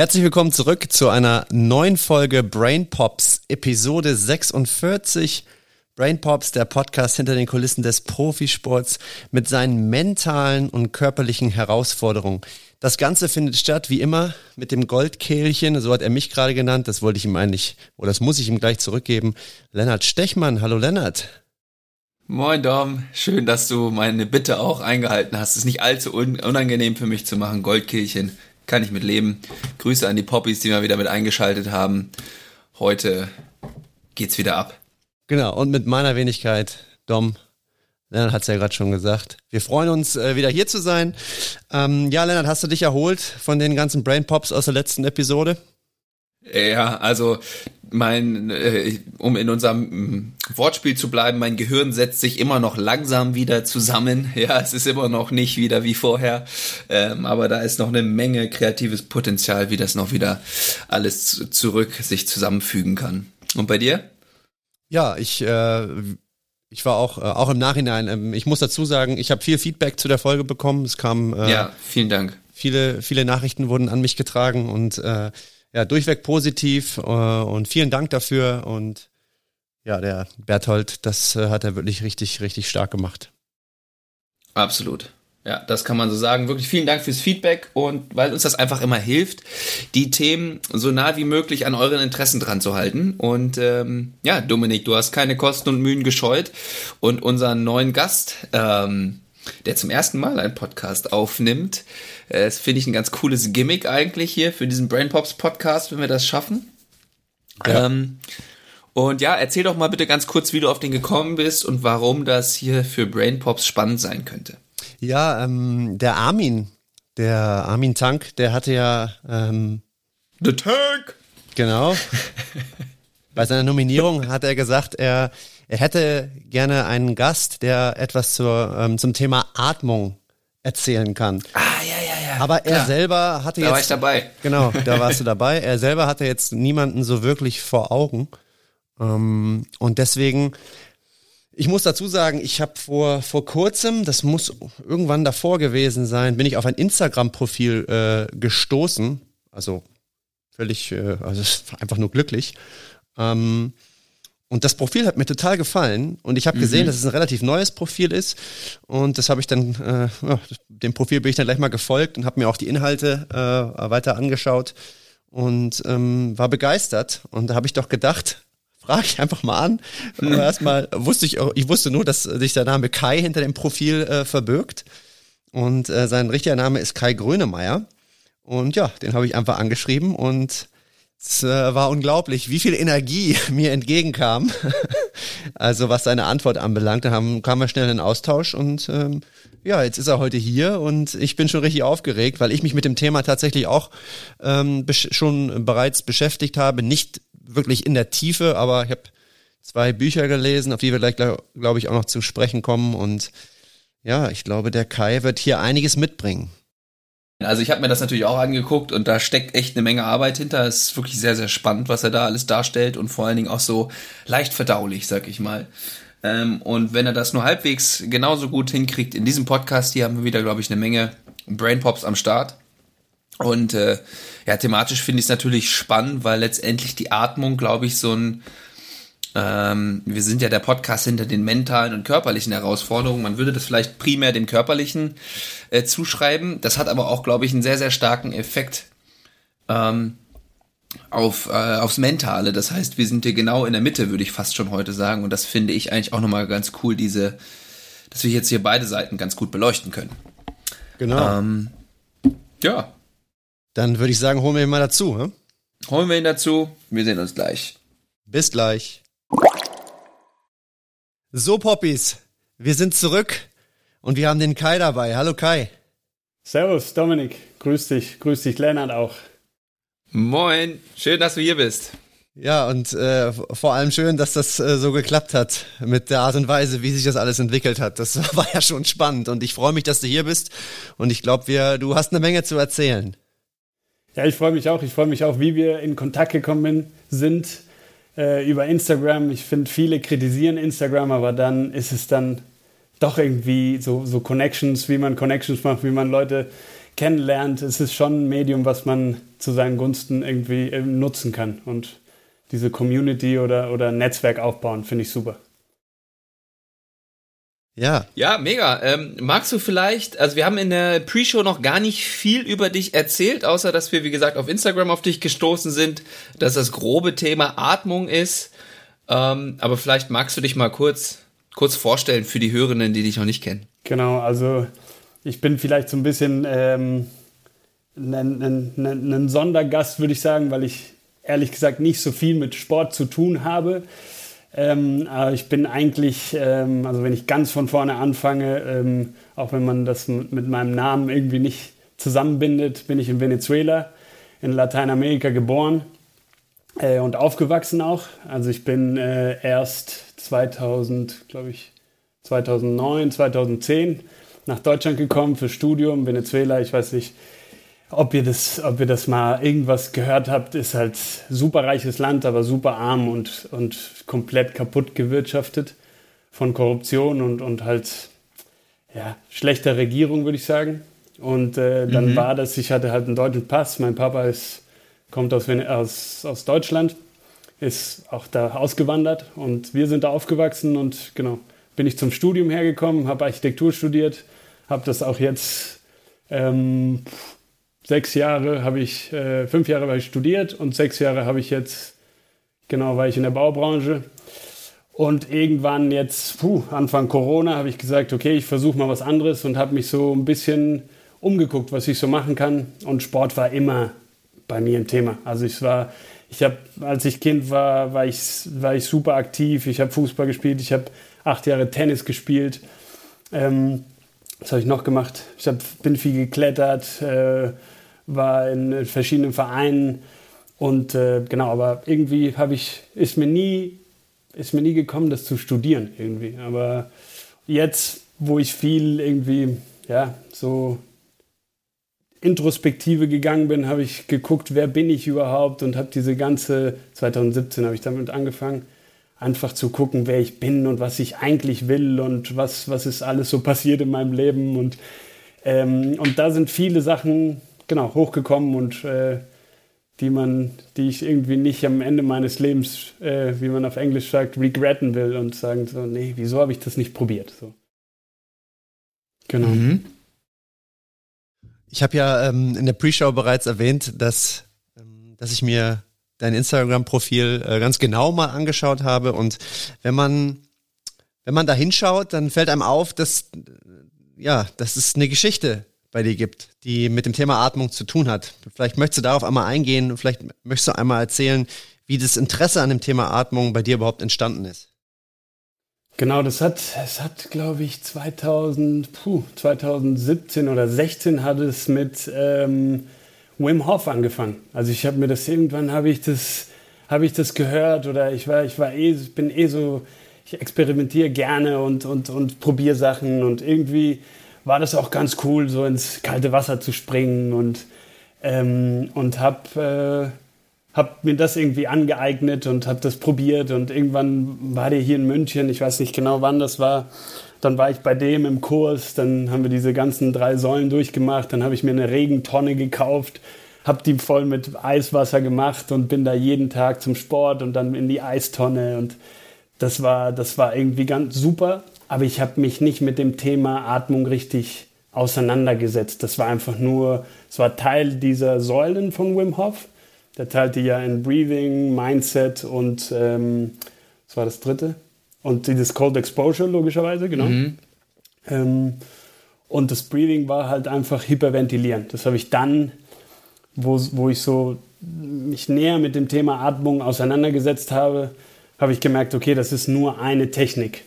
Herzlich willkommen zurück zu einer neuen Folge Brain Pops, Episode 46. Brain Pops, der Podcast hinter den Kulissen des Profisports mit seinen mentalen und körperlichen Herausforderungen. Das Ganze findet statt, wie immer, mit dem Goldkehlchen, so hat er mich gerade genannt, das wollte ich ihm eigentlich, oder das muss ich ihm gleich zurückgeben. Lennart Stechmann, hallo Lennart. Moin Dom, schön, dass du meine Bitte auch eingehalten hast. Es ist nicht allzu unangenehm für mich zu machen, Goldkehlchen kann ich mit leben. Grüße an die Poppies, die mal wieder mit eingeschaltet haben. Heute geht's wieder ab. Genau, und mit meiner Wenigkeit, Dom, Lennart hat es ja gerade schon gesagt. Wir freuen uns, äh, wieder hier zu sein. Ähm, ja, Lennart, hast du dich erholt von den ganzen Brain Pops aus der letzten Episode? Ja, also mein, äh, um in unserem mm, Wortspiel zu bleiben, mein Gehirn setzt sich immer noch langsam wieder zusammen. Ja, es ist immer noch nicht wieder wie vorher, ähm, aber da ist noch eine Menge kreatives Potenzial, wie das noch wieder alles zurück sich zusammenfügen kann. Und bei dir? Ja, ich äh, ich war auch äh, auch im Nachhinein. Ähm, ich muss dazu sagen, ich habe viel Feedback zu der Folge bekommen. Es kam äh, ja, vielen Dank. Viele viele Nachrichten wurden an mich getragen und äh, ja, durchweg positiv äh, und vielen Dank dafür. Und ja, der Berthold, das äh, hat er wirklich richtig, richtig stark gemacht. Absolut. Ja, das kann man so sagen. Wirklich vielen Dank fürs Feedback und weil uns das einfach immer hilft, die Themen so nah wie möglich an euren Interessen dran zu halten. Und ähm, ja, Dominik, du hast keine Kosten und Mühen gescheut und unseren neuen Gast, ähm, der zum ersten Mal einen Podcast aufnimmt, äh, das finde ich ein ganz cooles Gimmick eigentlich hier für diesen Brain Pops Podcast, wenn wir das schaffen. Ja. Ähm, und ja, erzähl doch mal bitte ganz kurz, wie du auf den gekommen bist und warum das hier für Brain Pops spannend sein könnte. Ja, ähm, der Armin, der Armin Tank, der hatte ja ähm, The Tank! Genau. Bei seiner Nominierung hat er gesagt, er, er hätte gerne einen Gast, der etwas zur, ähm, zum Thema Atmung erzählen kann. Ah, ja, ja, ja. Aber er Klar. selber hatte da jetzt. Da war ich dabei. Genau, da warst du dabei. Er selber hatte jetzt niemanden so wirklich vor Augen. Ähm, und deswegen, ich muss dazu sagen, ich habe vor, vor kurzem, das muss irgendwann davor gewesen sein, bin ich auf ein Instagram-Profil äh, gestoßen. Also völlig, äh, also einfach nur glücklich. Ähm, und das Profil hat mir total gefallen und ich habe gesehen, mhm. dass es ein relativ neues Profil ist und das habe ich dann, äh, ja, dem Profil bin ich dann gleich mal gefolgt und habe mir auch die Inhalte äh, weiter angeschaut und ähm, war begeistert und da habe ich doch gedacht, frage ich einfach mal an. Mhm. Erstmal wusste ich, ich wusste nur, dass sich der Name Kai hinter dem Profil äh, verbirgt und äh, sein richtiger Name ist Kai Grönemeyer und ja, den habe ich einfach angeschrieben und es äh, war unglaublich, wie viel Energie mir entgegenkam. also was seine Antwort anbelangt, da haben, kam er schnell in den Austausch und ähm, ja, jetzt ist er heute hier und ich bin schon richtig aufgeregt, weil ich mich mit dem Thema tatsächlich auch ähm, schon bereits beschäftigt habe. Nicht wirklich in der Tiefe, aber ich habe zwei Bücher gelesen, auf die wir gleich, glaube glaub ich, auch noch zu sprechen kommen. Und ja, ich glaube, der Kai wird hier einiges mitbringen. Also ich habe mir das natürlich auch angeguckt und da steckt echt eine Menge Arbeit hinter. Es ist wirklich sehr, sehr spannend, was er da alles darstellt und vor allen Dingen auch so leicht verdaulich, sag ich mal. Ähm, und wenn er das nur halbwegs genauso gut hinkriegt, in diesem Podcast hier haben wir wieder, glaube ich, eine Menge Brain Pops am Start. Und äh, ja, thematisch finde ich es natürlich spannend, weil letztendlich die Atmung, glaube ich, so ein ähm, wir sind ja der Podcast hinter den mentalen und körperlichen Herausforderungen. Man würde das vielleicht primär dem körperlichen äh, zuschreiben. Das hat aber auch, glaube ich, einen sehr, sehr starken Effekt ähm, auf, äh, aufs Mentale. Das heißt, wir sind hier genau in der Mitte, würde ich fast schon heute sagen. Und das finde ich eigentlich auch nochmal ganz cool, diese, dass wir jetzt hier beide Seiten ganz gut beleuchten können. Genau. Ähm, ja. Dann würde ich sagen, holen wir ihn mal dazu. Hm? Holen wir ihn dazu. Wir sehen uns gleich. Bis gleich. So, Poppies, wir sind zurück und wir haben den Kai dabei. Hallo Kai. Servus, Dominik. Grüß dich. Grüß dich, Lennart auch. Moin. Schön, dass du hier bist. Ja, und äh, vor allem schön, dass das äh, so geklappt hat mit der Art und Weise, wie sich das alles entwickelt hat. Das war ja schon spannend und ich freue mich, dass du hier bist und ich glaube, du hast eine Menge zu erzählen. Ja, ich freue mich auch. Ich freue mich auch, wie wir in Kontakt gekommen sind äh, über Instagram. Ich finde, viele kritisieren Instagram, aber dann ist es dann doch irgendwie so, so Connections, wie man Connections macht, wie man Leute kennenlernt, ist es schon ein Medium, was man zu seinen Gunsten irgendwie äh, nutzen kann. Und diese Community oder, oder Netzwerk aufbauen, finde ich super. Ja. Ja, mega. Ähm, magst du vielleicht, also wir haben in der Pre-Show noch gar nicht viel über dich erzählt, außer dass wir, wie gesagt, auf Instagram auf dich gestoßen sind, dass das grobe Thema Atmung ist. Ähm, aber vielleicht magst du dich mal kurz, kurz vorstellen für die Hörenden, die dich noch nicht kennen. Genau, also ich bin vielleicht so ein bisschen ähm, ein, ein, ein, ein Sondergast, würde ich sagen, weil ich ehrlich gesagt nicht so viel mit Sport zu tun habe. Ähm, aber ich bin eigentlich, ähm, also wenn ich ganz von vorne anfange, ähm, auch wenn man das mit meinem Namen irgendwie nicht zusammenbindet, bin ich in Venezuela, in Lateinamerika geboren äh, und aufgewachsen auch. Also ich bin äh, erst 2000, glaube ich, 2009, 2010 nach Deutschland gekommen für Studium, Venezuela, ich weiß nicht, ob ihr das, ob ihr das mal irgendwas gehört habt, ist halt super reiches Land, aber super arm und, und komplett kaputt gewirtschaftet von Korruption und, und halt ja, schlechter Regierung, würde ich sagen. Und äh, dann mhm. war das, ich hatte halt einen deutschen Pass. Mein Papa ist, kommt aus, aus, aus Deutschland, ist auch da ausgewandert und wir sind da aufgewachsen und genau, bin ich zum Studium hergekommen, habe Architektur studiert, habe das auch jetzt ähm, sechs Jahre habe ich, äh, fünf Jahre habe ich studiert und sechs Jahre habe ich jetzt, genau, war ich in der Baubranche. Und irgendwann jetzt, puh, Anfang Corona, habe ich gesagt, okay, ich versuche mal was anderes und habe mich so ein bisschen umgeguckt, was ich so machen kann. Und Sport war immer bei mir ein Thema. Also ich war, ich habe, als ich Kind war, war ich, war ich super aktiv. Ich habe Fußball gespielt, ich habe acht Jahre Tennis gespielt. Ähm, was habe ich noch gemacht? Ich hab, bin viel geklettert, äh, war in verschiedenen Vereinen und äh, genau, aber irgendwie habe ich, ist mir nie, ist mir nie gekommen, das zu studieren irgendwie. Aber jetzt, wo ich viel irgendwie, ja, so Introspektive gegangen bin, habe ich geguckt, wer bin ich überhaupt und habe diese ganze, 2017 habe ich damit angefangen, einfach zu gucken, wer ich bin und was ich eigentlich will und was, was ist alles so passiert in meinem Leben. Und, ähm, und da sind viele Sachen genau, hochgekommen und äh, die man, die ich irgendwie nicht am Ende meines Lebens, äh, wie man auf Englisch sagt, regretten will und sagen so, nee, wieso habe ich das nicht probiert? So. Genau. Mhm. Ich habe ja ähm, in der Pre-Show bereits erwähnt, dass, ähm, dass ich mir dein Instagram-Profil äh, ganz genau mal angeschaut habe und wenn man wenn man da hinschaut, dann fällt einem auf, dass ja, das ist eine Geschichte bei dir gibt, die mit dem Thema Atmung zu tun hat. Vielleicht möchtest du darauf einmal eingehen, vielleicht möchtest du einmal erzählen, wie das Interesse an dem Thema Atmung bei dir überhaupt entstanden ist. Genau, das hat, es hat, glaube ich, 2000, puh, 2017 oder 16 hat es mit ähm, Wim Hof angefangen. Also ich habe mir das irgendwann habe ich das, habe ich das gehört oder ich war, ich war eh, bin eh so, ich experimentiere gerne und und und probiere Sachen und irgendwie war das auch ganz cool, so ins kalte Wasser zu springen und, ähm, und habe äh, hab mir das irgendwie angeeignet und habe das probiert und irgendwann war der hier in München, ich weiß nicht genau wann das war, dann war ich bei dem im Kurs, dann haben wir diese ganzen drei Säulen durchgemacht, dann habe ich mir eine Regentonne gekauft, habe die voll mit Eiswasser gemacht und bin da jeden Tag zum Sport und dann in die Eistonne und das war, das war irgendwie ganz super aber ich habe mich nicht mit dem Thema Atmung richtig auseinandergesetzt. Das war einfach nur, es war Teil dieser Säulen von Wim Hof. Der teilte ja in Breathing, Mindset und ähm, was war das dritte? Und dieses Cold Exposure logischerweise, genau. Mhm. Ähm, und das Breathing war halt einfach hyperventilieren. Das habe ich dann, wo, wo ich so mich näher mit dem Thema Atmung auseinandergesetzt habe, habe ich gemerkt, okay, das ist nur eine Technik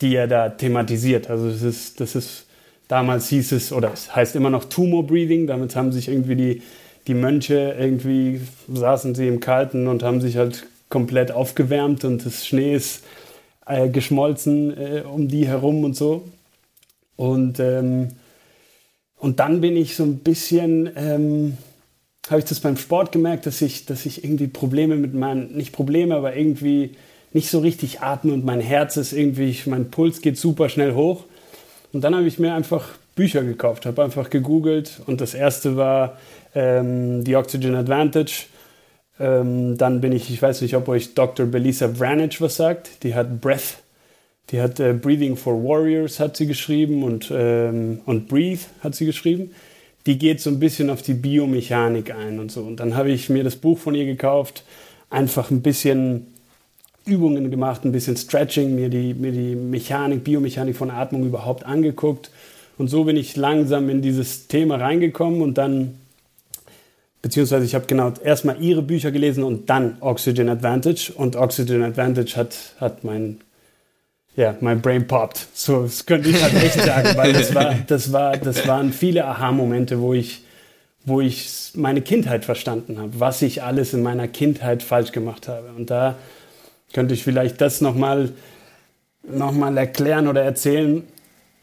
die er da thematisiert. Also das ist, das ist, damals hieß es, oder es heißt immer noch Tumor Breathing, damit haben sich irgendwie die, die Mönche irgendwie, saßen sie im Kalten und haben sich halt komplett aufgewärmt und das Schnee ist äh, geschmolzen äh, um die herum und so. Und, ähm, und dann bin ich so ein bisschen, ähm, habe ich das beim Sport gemerkt, dass ich, dass ich irgendwie Probleme mit meinen, nicht Probleme, aber irgendwie nicht so richtig atme und mein Herz ist irgendwie, mein Puls geht super schnell hoch. Und dann habe ich mir einfach Bücher gekauft, habe einfach gegoogelt und das erste war ähm, The Oxygen Advantage. Ähm, dann bin ich, ich weiß nicht, ob euch Dr. Belisa Vranic was sagt, die hat Breath, die hat äh, Breathing for Warriors hat sie geschrieben und, ähm, und Breathe hat sie geschrieben. Die geht so ein bisschen auf die Biomechanik ein und so. Und dann habe ich mir das Buch von ihr gekauft, einfach ein bisschen Übungen gemacht, ein bisschen Stretching, mir die, mir die Mechanik, Biomechanik von Atmung überhaupt angeguckt. Und so bin ich langsam in dieses Thema reingekommen und dann, beziehungsweise ich habe genau erstmal ihre Bücher gelesen und dann Oxygen Advantage. Und Oxygen Advantage hat, hat mein, ja, mein Brain popped. So, das könnte ich halt echt sagen, weil das, war, das, war, das waren viele Aha-Momente, wo ich, wo ich meine Kindheit verstanden habe, was ich alles in meiner Kindheit falsch gemacht habe. Und da könnte ich vielleicht das nochmal noch mal erklären oder erzählen.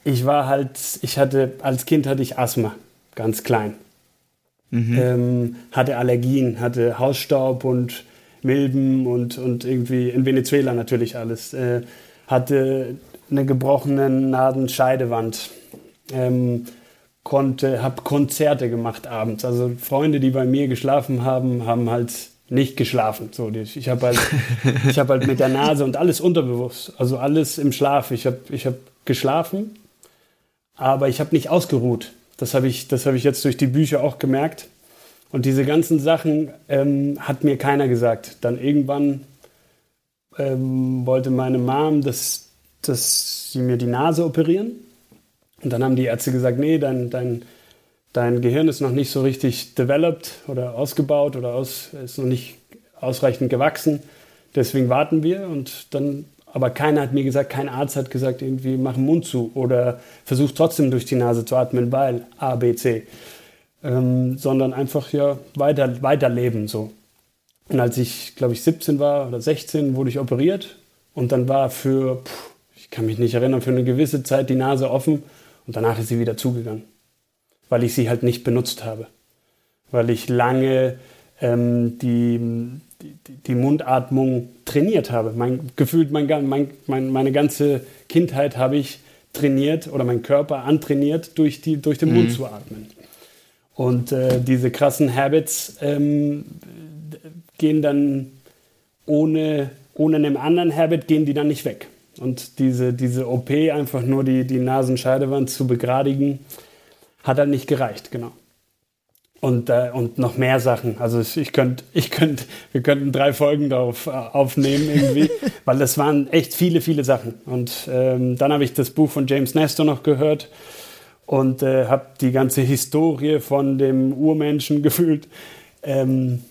Ich war halt, ich hatte, als Kind hatte ich Asthma, ganz klein. Mhm. Ähm, hatte Allergien, hatte Hausstaub und Milben und, und irgendwie in Venezuela natürlich alles. Äh, hatte eine gebrochene Nadenscheidewand. Ähm, konnte, habe Konzerte gemacht abends. Also Freunde, die bei mir geschlafen haben, haben halt nicht geschlafen. So, ich habe halt, ich hab halt mit der Nase und alles unterbewusst, also alles im Schlaf. Ich habe ich hab geschlafen, aber ich habe nicht ausgeruht. Das habe ich, hab ich jetzt durch die Bücher auch gemerkt. Und diese ganzen Sachen ähm, hat mir keiner gesagt. Dann irgendwann ähm, wollte meine Mom, dass, dass sie mir die Nase operieren. Und dann haben die Ärzte gesagt, nee, dein, dein, dein Gehirn ist noch nicht so richtig developed oder ausgebaut oder aus, ist noch nicht ausreichend gewachsen. Deswegen warten wir und dann, aber keiner hat mir gesagt, kein Arzt hat gesagt, irgendwie mach den Mund zu oder versuch trotzdem durch die Nase zu atmen, weil A, B, C. Ähm, sondern einfach ja weiter, weiterleben so. Und als ich, glaube ich, 17 war oder 16, wurde ich operiert und dann war für, pff, ich kann mich nicht erinnern, für eine gewisse Zeit die Nase offen und danach ist sie wieder zugegangen weil ich sie halt nicht benutzt habe. Weil ich lange ähm, die, die, die, Mundatmung trainiert habe. Mein, gefühlt mein, mein, mein, meine ganze Kindheit habe ich trainiert oder mein Körper antrainiert, durch, die, durch den mhm. Mund zu atmen. Und äh, diese krassen Habits ähm, gehen dann ohne, ohne einem anderen Habit, gehen die dann nicht weg. Und diese, diese OP, einfach nur die, die Nasenscheidewand zu begradigen, hat dann nicht gereicht, genau. Und, äh, und noch mehr Sachen. Also ich könnte, ich könnte, wir könnten drei Folgen darauf äh, aufnehmen irgendwie, weil das waren echt viele, viele Sachen. Und ähm, dann habe ich das Buch von James Nestor noch gehört und äh, habe die ganze Historie von dem Urmenschen gefühlt ähm,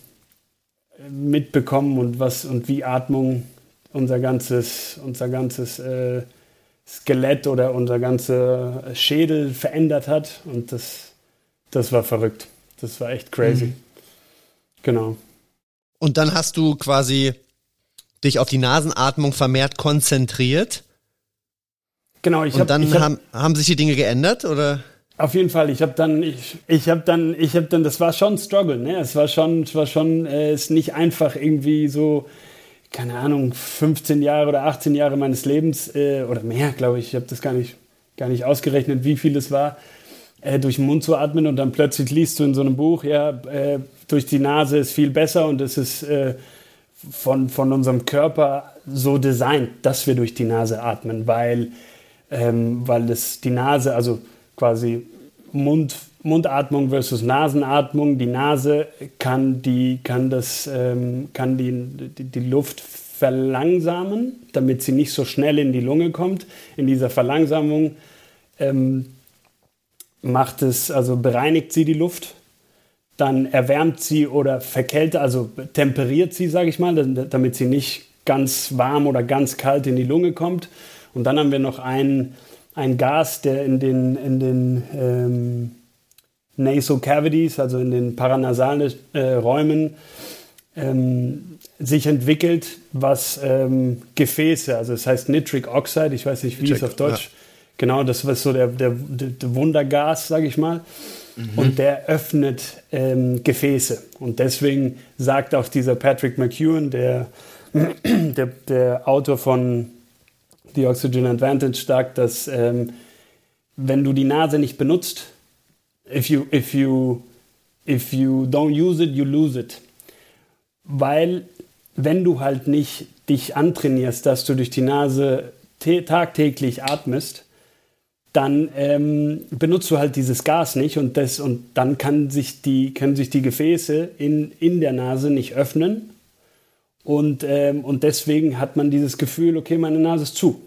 mitbekommen und was und wie Atmung unser ganzes, unser ganzes äh, Skelett oder unser ganzer Schädel verändert hat. Und das, das war verrückt. Das war echt crazy. Mhm. Genau. Und dann hast du quasi dich auf die Nasenatmung vermehrt konzentriert. Genau, ich habe. Und dann hab, haben, haben sich die Dinge geändert, oder? Auf jeden Fall. Ich habe dann, ich, ich habe dann, ich habe dann, das war schon ein Struggle, ne? Es war schon, es war schon, äh, es ist nicht einfach irgendwie so keine Ahnung, 15 Jahre oder 18 Jahre meines Lebens äh, oder mehr, glaube ich, ich habe das gar nicht, gar nicht ausgerechnet, wie viel es war, äh, durch den Mund zu atmen und dann plötzlich liest du in so einem Buch, ja, äh, durch die Nase ist viel besser und es ist äh, von, von unserem Körper so designt, dass wir durch die Nase atmen, weil, ähm, weil es die Nase, also quasi Mund Mundatmung versus Nasenatmung. Die Nase kann, die, kann, das, ähm, kann die, die, die, Luft verlangsamen, damit sie nicht so schnell in die Lunge kommt. In dieser Verlangsamung ähm, macht es, also bereinigt sie die Luft, dann erwärmt sie oder verkältet, also temperiert sie, sage ich mal, damit sie nicht ganz warm oder ganz kalt in die Lunge kommt. Und dann haben wir noch ein, ein Gas, der in den, in den ähm, Nasal Cavities, also in den paranasalen äh, Räumen, ähm, sich entwickelt, was ähm, Gefäße, also das heißt Nitric Oxide, ich weiß nicht, wie Nitric, es auf Deutsch. Genau, das ist so der, der, der Wundergas, sage ich mal. Mhm. Und der öffnet ähm, Gefäße. Und deswegen sagt auch dieser Patrick McEwen, der, der, der Autor von The Oxygen Advantage, sagt, dass ähm, wenn du die Nase nicht benutzt, if you, if you, if you don't use it, you lose it. Weil wenn du halt nicht dich antrainierst, dass du durch die Nase tagtäglich atmest, dann ähm, benutzt du halt dieses Gas nicht und, das, und dann kann sich die, können sich die Gefäße in, in der Nase nicht öffnen. Und, ähm, und deswegen hat man dieses Gefühl, okay, meine Nase ist zu.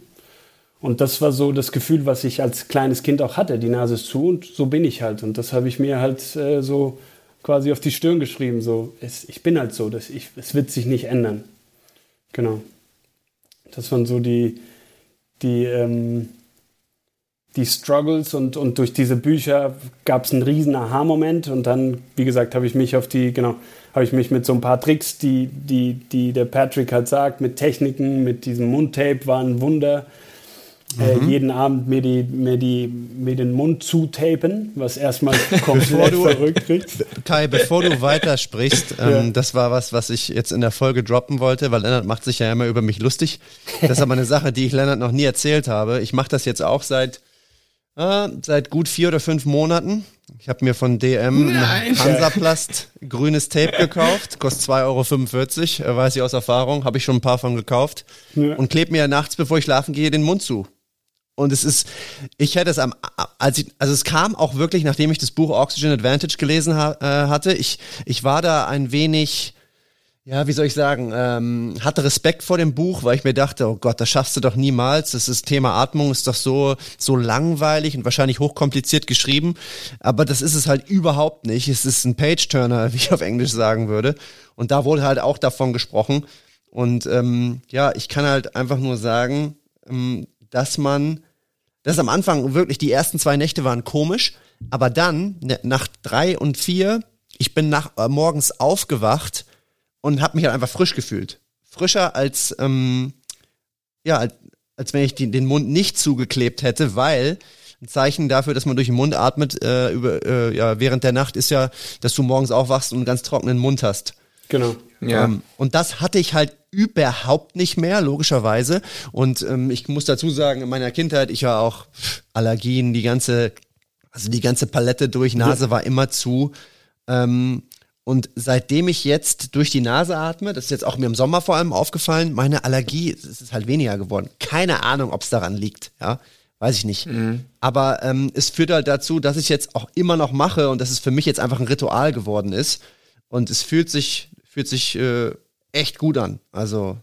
Und das war so das Gefühl, was ich als kleines Kind auch hatte. Die Nase ist zu und so bin ich halt. Und das habe ich mir halt äh, so quasi auf die Stirn geschrieben. So, es, ich bin halt so, dass ich, es wird sich nicht ändern. Genau. Das waren so die, die, ähm, die Struggles und, und durch diese Bücher gab es einen riesen Aha-Moment und dann, wie gesagt, habe ich mich auf die, genau, habe ich mich mit so ein paar Tricks, die, die, die der Patrick halt sagt, mit Techniken, mit diesem Mundtape war ein Wunder. Äh, mhm. Äh, jeden Abend mir, die, mir, die, mir den Mund zutapen, was erstmal komplett verrückt kriegt. Kai, bevor du weitersprichst, ähm, ja. das war was, was ich jetzt in der Folge droppen wollte, weil Lennart macht sich ja immer über mich lustig. Das ist aber eine Sache, die ich Lennart noch nie erzählt habe. Ich mache das jetzt auch seit äh, seit gut vier oder fünf Monaten. Ich habe mir von DM Hansaplast grünes Tape gekauft. Kostet 2,45 Euro, äh, weiß ich aus Erfahrung. Habe ich schon ein paar von gekauft. Ja. Und klebe mir nachts, bevor ich schlafen gehe, den Mund zu. Und es ist, ich hätte es am, als ich, also es kam auch wirklich, nachdem ich das Buch Oxygen Advantage gelesen ha, äh, hatte. Ich, ich war da ein wenig, ja, wie soll ich sagen, ähm, hatte Respekt vor dem Buch, weil ich mir dachte, oh Gott, das schaffst du doch niemals. Das ist Thema Atmung, ist doch so, so langweilig und wahrscheinlich hochkompliziert geschrieben. Aber das ist es halt überhaupt nicht. Es ist ein Page-Turner, wie ich auf Englisch sagen würde. Und da wurde halt auch davon gesprochen. Und ähm, ja, ich kann halt einfach nur sagen, ähm, dass man, dass am Anfang wirklich die ersten zwei Nächte waren komisch, aber dann, ne, nach drei und vier, ich bin nach, äh, morgens aufgewacht und habe mich halt einfach frisch gefühlt. Frischer als, ähm, ja, als, als wenn ich die, den Mund nicht zugeklebt hätte, weil ein Zeichen dafür, dass man durch den Mund atmet, äh, über, äh, ja, während der Nacht ist ja, dass du morgens aufwachst und einen ganz trockenen Mund hast. Genau. Ja. Ähm, und das hatte ich halt überhaupt nicht mehr, logischerweise. Und ähm, ich muss dazu sagen, in meiner Kindheit, ich war auch Allergien, die ganze, also die ganze Palette durch, Nase war immer zu. Ähm, und seitdem ich jetzt durch die Nase atme, das ist jetzt auch mir im Sommer vor allem aufgefallen, meine Allergie ist halt weniger geworden. Keine Ahnung, ob es daran liegt, ja. Weiß ich nicht. Mhm. Aber ähm, es führt halt dazu, dass ich jetzt auch immer noch mache und dass es für mich jetzt einfach ein Ritual geworden ist. Und es fühlt sich, fühlt sich äh, echt gut an. Also,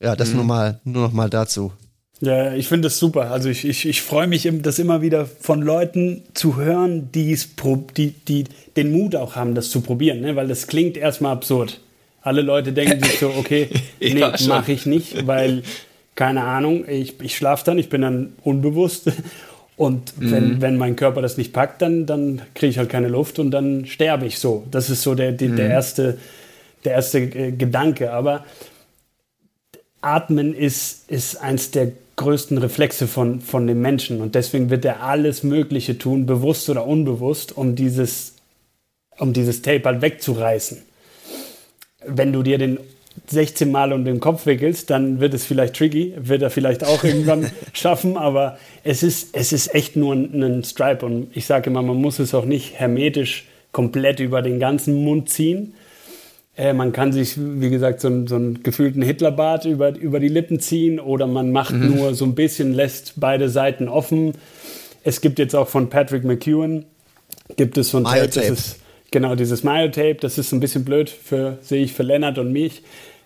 ja, das mhm. nur, mal, nur noch mal dazu. Ja, ich finde das super. Also ich, ich, ich freue mich, das immer wieder von Leuten zu hören, die's, die, die den Mut auch haben, das zu probieren, ne? weil das klingt erstmal absurd. Alle Leute denken sich so, okay, nee, ja, mache ich nicht, weil, keine Ahnung, ich, ich schlafe dann, ich bin dann unbewusst. Und mhm. wenn, wenn mein Körper das nicht packt, dann, dann kriege ich halt keine Luft und dann sterbe ich so. Das ist so der, der, mhm. der erste, der erste äh, Gedanke. Aber Atmen ist, ist eins der größten Reflexe von, von dem Menschen. Und deswegen wird er alles Mögliche tun, bewusst oder unbewusst, um dieses, um dieses Tape halt wegzureißen. Wenn du dir den 16 Mal um den Kopf wickelst, dann wird es vielleicht tricky, wird er vielleicht auch irgendwann schaffen, aber es ist, es ist echt nur ein, ein Stripe. Und ich sage immer, man muss es auch nicht hermetisch komplett über den ganzen Mund ziehen, äh, man kann sich, wie gesagt, so, so einen gefühlten Hitlerbart über, über die Lippen ziehen oder man macht mhm. nur so ein bisschen, lässt beide Seiten offen. Es gibt jetzt auch von Patrick McEwen, gibt es so ein Tape, das ist, genau, dieses Myotape, das ist ein bisschen blöd für, sehe ich, für Lennart und mich,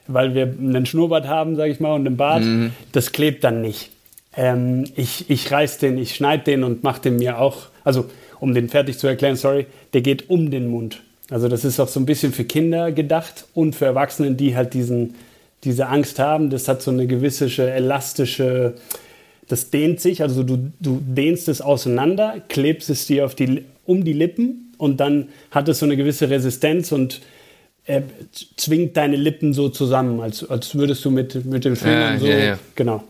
weil wir einen Schnurrbart haben, sage ich mal, und einen Bart. Mhm. Das klebt dann nicht. Ähm, ich, ich reiß den, ich schneide den und mache den mir auch, also um den fertig zu erklären, sorry, der geht um den Mund. Also das ist auch so ein bisschen für Kinder gedacht und für Erwachsene, die halt diesen, diese Angst haben. Das hat so eine gewisse elastische, das dehnt sich, also du, du dehnst es auseinander, klebst es dir auf die, um die Lippen und dann hat es so eine gewisse Resistenz und äh, zwingt deine Lippen so zusammen, als, als würdest du mit, mit den Fingern ja, so, ja, ja. genau.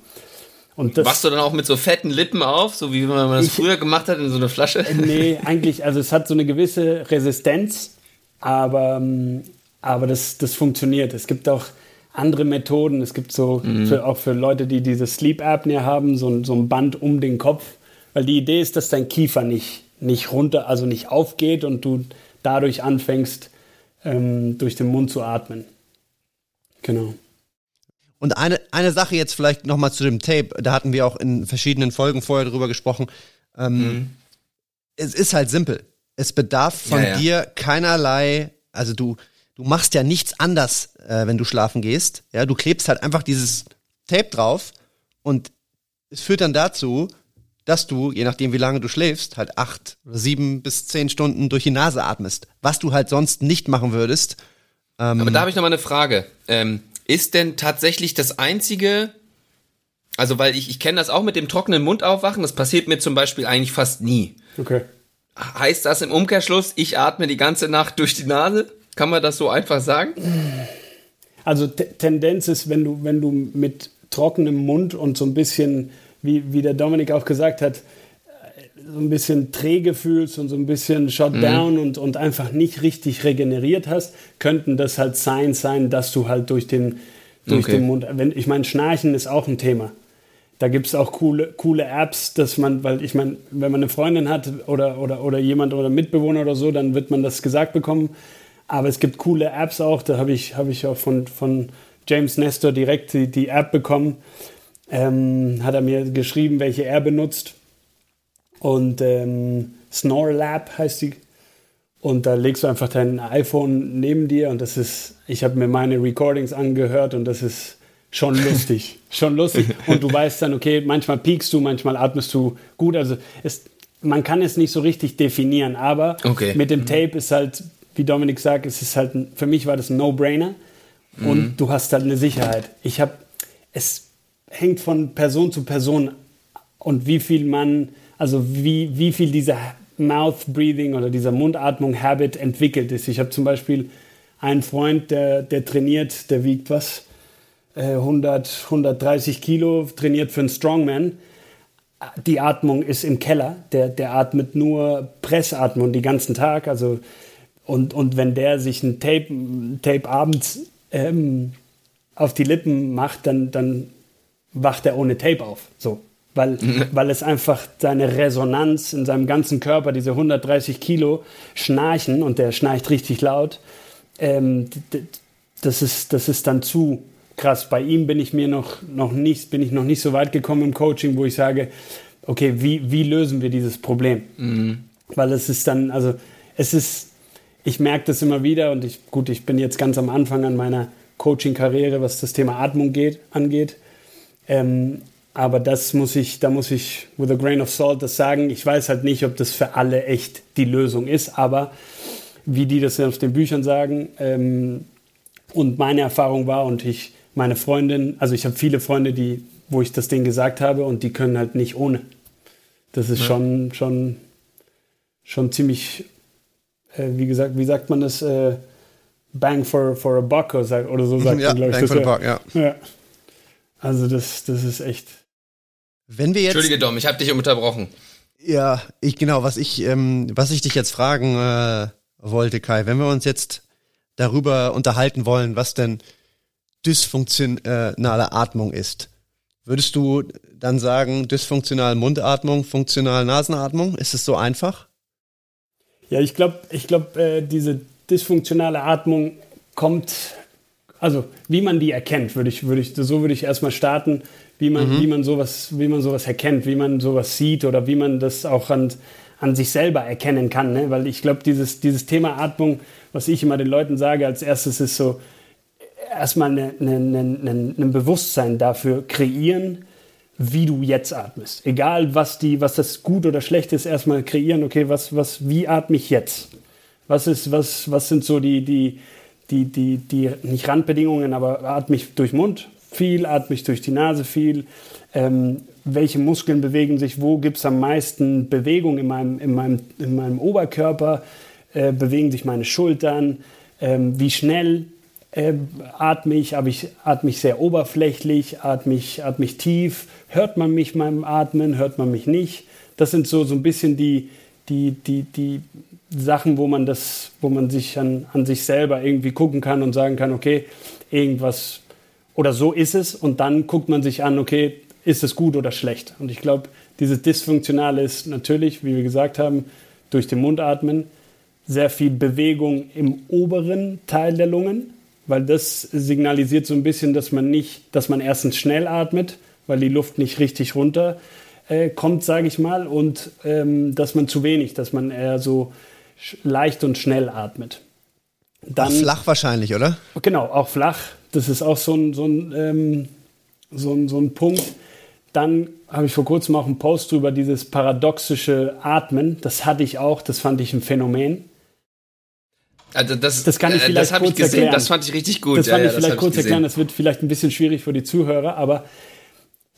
Und das, Machst du dann auch mit so fetten Lippen auf, so wie man das früher gemacht hat in so einer Flasche? Nee, eigentlich, also es hat so eine gewisse Resistenz aber, ähm, aber das, das funktioniert. Es gibt auch andere Methoden. Es gibt so mhm. für, auch für Leute, die diese Sleep Apnea haben, so, so ein Band um den Kopf, Weil die Idee ist, dass dein Kiefer nicht, nicht runter, also nicht aufgeht und du dadurch anfängst, ähm, durch den Mund zu atmen. Genau. Und eine, eine Sache jetzt vielleicht nochmal zu dem Tape, da hatten wir auch in verschiedenen Folgen vorher drüber gesprochen. Ähm, mhm. Es ist halt simpel. Es bedarf von ja, ja. dir keinerlei, also du, du machst ja nichts anders, äh, wenn du schlafen gehst. Ja, du klebst halt einfach dieses Tape drauf und es führt dann dazu, dass du, je nachdem wie lange du schläfst, halt acht, sieben bis zehn Stunden durch die Nase atmest. Was du halt sonst nicht machen würdest. Ähm Aber da habe ich noch mal eine Frage. Ähm, ist denn tatsächlich das einzige, also weil ich, ich kenne das auch mit dem trockenen Mund aufwachen, das passiert mir zum Beispiel eigentlich fast nie. Okay. Heißt das im Umkehrschluss, ich atme die ganze Nacht durch die Nase? Kann man das so einfach sagen? Also Tendenz ist, wenn du, wenn du mit trockenem Mund und so ein bisschen wie, wie der Dominik auch gesagt hat, so ein bisschen träge fühlst und so ein bisschen shot mhm. down und, und einfach nicht richtig regeneriert hast, könnten das halt Signs sein, dass du halt durch den, durch okay. den Mund, wenn, ich meine, Schnarchen ist auch ein Thema. Da gibt es auch coole, coole Apps, dass man, weil ich meine, wenn man eine Freundin hat oder, oder, oder jemand oder Mitbewohner oder so, dann wird man das gesagt bekommen. Aber es gibt coole Apps auch, da habe ich, hab ich auch von, von James Nestor direkt die, die App bekommen, ähm, hat er mir geschrieben, welche er benutzt. Und ähm, Snore Lab heißt die. Und da legst du einfach dein iPhone neben dir und das ist, ich habe mir meine Recordings angehört und das ist schon lustig. schon lustig. Und du weißt dann, okay, manchmal piekst du, manchmal atmest du gut. Also es, man kann es nicht so richtig definieren, aber okay. mit dem. Tape ist halt, wie Dominik sagt, es ist halt, für mich war das ein No-Brainer. Und mhm. du hast halt eine Sicherheit. Ich habe, es hängt von Person zu Person und wie viel man, also wie, wie viel dieser Mouth Breathing oder dieser Mundatmung Habit entwickelt ist. Ich habe zum Beispiel einen Freund, der, der trainiert, der wiegt was? 100, äh, 130 Kilo, trainiert für einen Strongman. Die Atmung ist im Keller. Der, der atmet nur Pressatmung den ganzen Tag. Also, und, und wenn der sich ein Tape, Tape abends ähm, auf die Lippen macht, dann, dann wacht er ohne Tape auf. So. Weil, weil es einfach seine Resonanz in seinem ganzen Körper, diese 130 Kilo Schnarchen, und der schnarcht richtig laut, ähm, das, ist, das ist dann zu krass. Bei ihm bin ich mir noch, noch nicht, bin ich noch nicht so weit gekommen im Coaching, wo ich sage, okay, wie, wie lösen wir dieses Problem? Mhm. Weil es ist dann, also es ist, ich merke das immer wieder und ich, gut, ich bin jetzt ganz am Anfang an meiner Coaching-Karriere, was das Thema Atmung geht, angeht. Ähm, aber das muss ich, da muss ich with a grain of salt das sagen. Ich weiß halt nicht, ob das für alle echt die Lösung ist, aber wie die das auf den Büchern sagen ähm, und meine Erfahrung war und ich, meine Freundin, also ich habe viele Freunde, die, wo ich das Ding gesagt habe und die können halt nicht ohne. Das ist ja. schon, schon, schon ziemlich, äh, wie gesagt, wie sagt man das? Äh, bang for, for a buck oder, oder so sagt ja, man, glaube ich. Bang das for a buck, ja. ja. Also das, das ist echt. Wenn wir jetzt. Entschuldige Dom, ich habe dich unterbrochen. Ja, ich genau, was ich, ähm, was ich dich jetzt fragen äh, wollte, Kai, wenn wir uns jetzt darüber unterhalten wollen, was denn dysfunktionale Atmung ist, würdest du dann sagen, dysfunktionale Mundatmung, funktionale Nasenatmung? Ist es so einfach? Ja, ich glaube, ich glaube, äh, diese dysfunktionale Atmung kommt also wie man die erkennt, würde ich, würde ich, so würde ich erstmal starten, wie man, mhm. wie man sowas, wie man sowas erkennt, wie man sowas sieht oder wie man das auch an, an sich selber erkennen kann. Ne? Weil ich glaube, dieses, dieses Thema Atmung, was ich immer den Leuten sage, als erstes ist so, erstmal ein Bewusstsein dafür kreieren, wie du jetzt atmest. Egal, was, die, was das gut oder schlecht ist, erstmal kreieren, okay, was, was, wie atme ich jetzt? Was, ist, was, was sind so die, die, die, die, die nicht Randbedingungen, aber atme ich durch Mund viel, atme ich durch die Nase viel, ähm, welche Muskeln bewegen sich, wo gibt es am meisten Bewegung in meinem, in meinem, in meinem Oberkörper, äh, bewegen sich meine Schultern, ähm, wie schnell äh, atme ich, aber ich atme ich sehr oberflächlich, atme ich, atme ich tief, hört man mich beim Atmen, hört man mich nicht. Das sind so, so ein bisschen die, die, die, die Sachen, wo man das, wo man sich an, an sich selber irgendwie gucken kann und sagen kann, okay, irgendwas oder so ist es und dann guckt man sich an, okay, ist es gut oder schlecht? Und ich glaube, Dieses Dysfunktionale ist natürlich, wie wir gesagt haben, durch den Mund atmen, sehr viel Bewegung im oberen Teil der Lungen, weil das signalisiert so ein bisschen, dass man nicht, dass man erstens schnell atmet, weil die Luft nicht richtig runter äh, kommt, sage ich mal, und ähm, dass man zu wenig, dass man eher so leicht und schnell atmet. Dann, auch flach wahrscheinlich, oder? Genau, auch flach. Das ist auch so ein, so ein, ähm, so ein, so ein Punkt. Dann habe ich vor kurzem auch einen Post über dieses paradoxische Atmen. Das hatte ich auch, das fand ich ein Phänomen. Also das, das kann ich äh, vielleicht das kurz ich gesehen, erklären. Das fand ich richtig gut. Das ja, fand ja, ich vielleicht kurz ich erklären. Das wird vielleicht ein bisschen schwierig für die Zuhörer, aber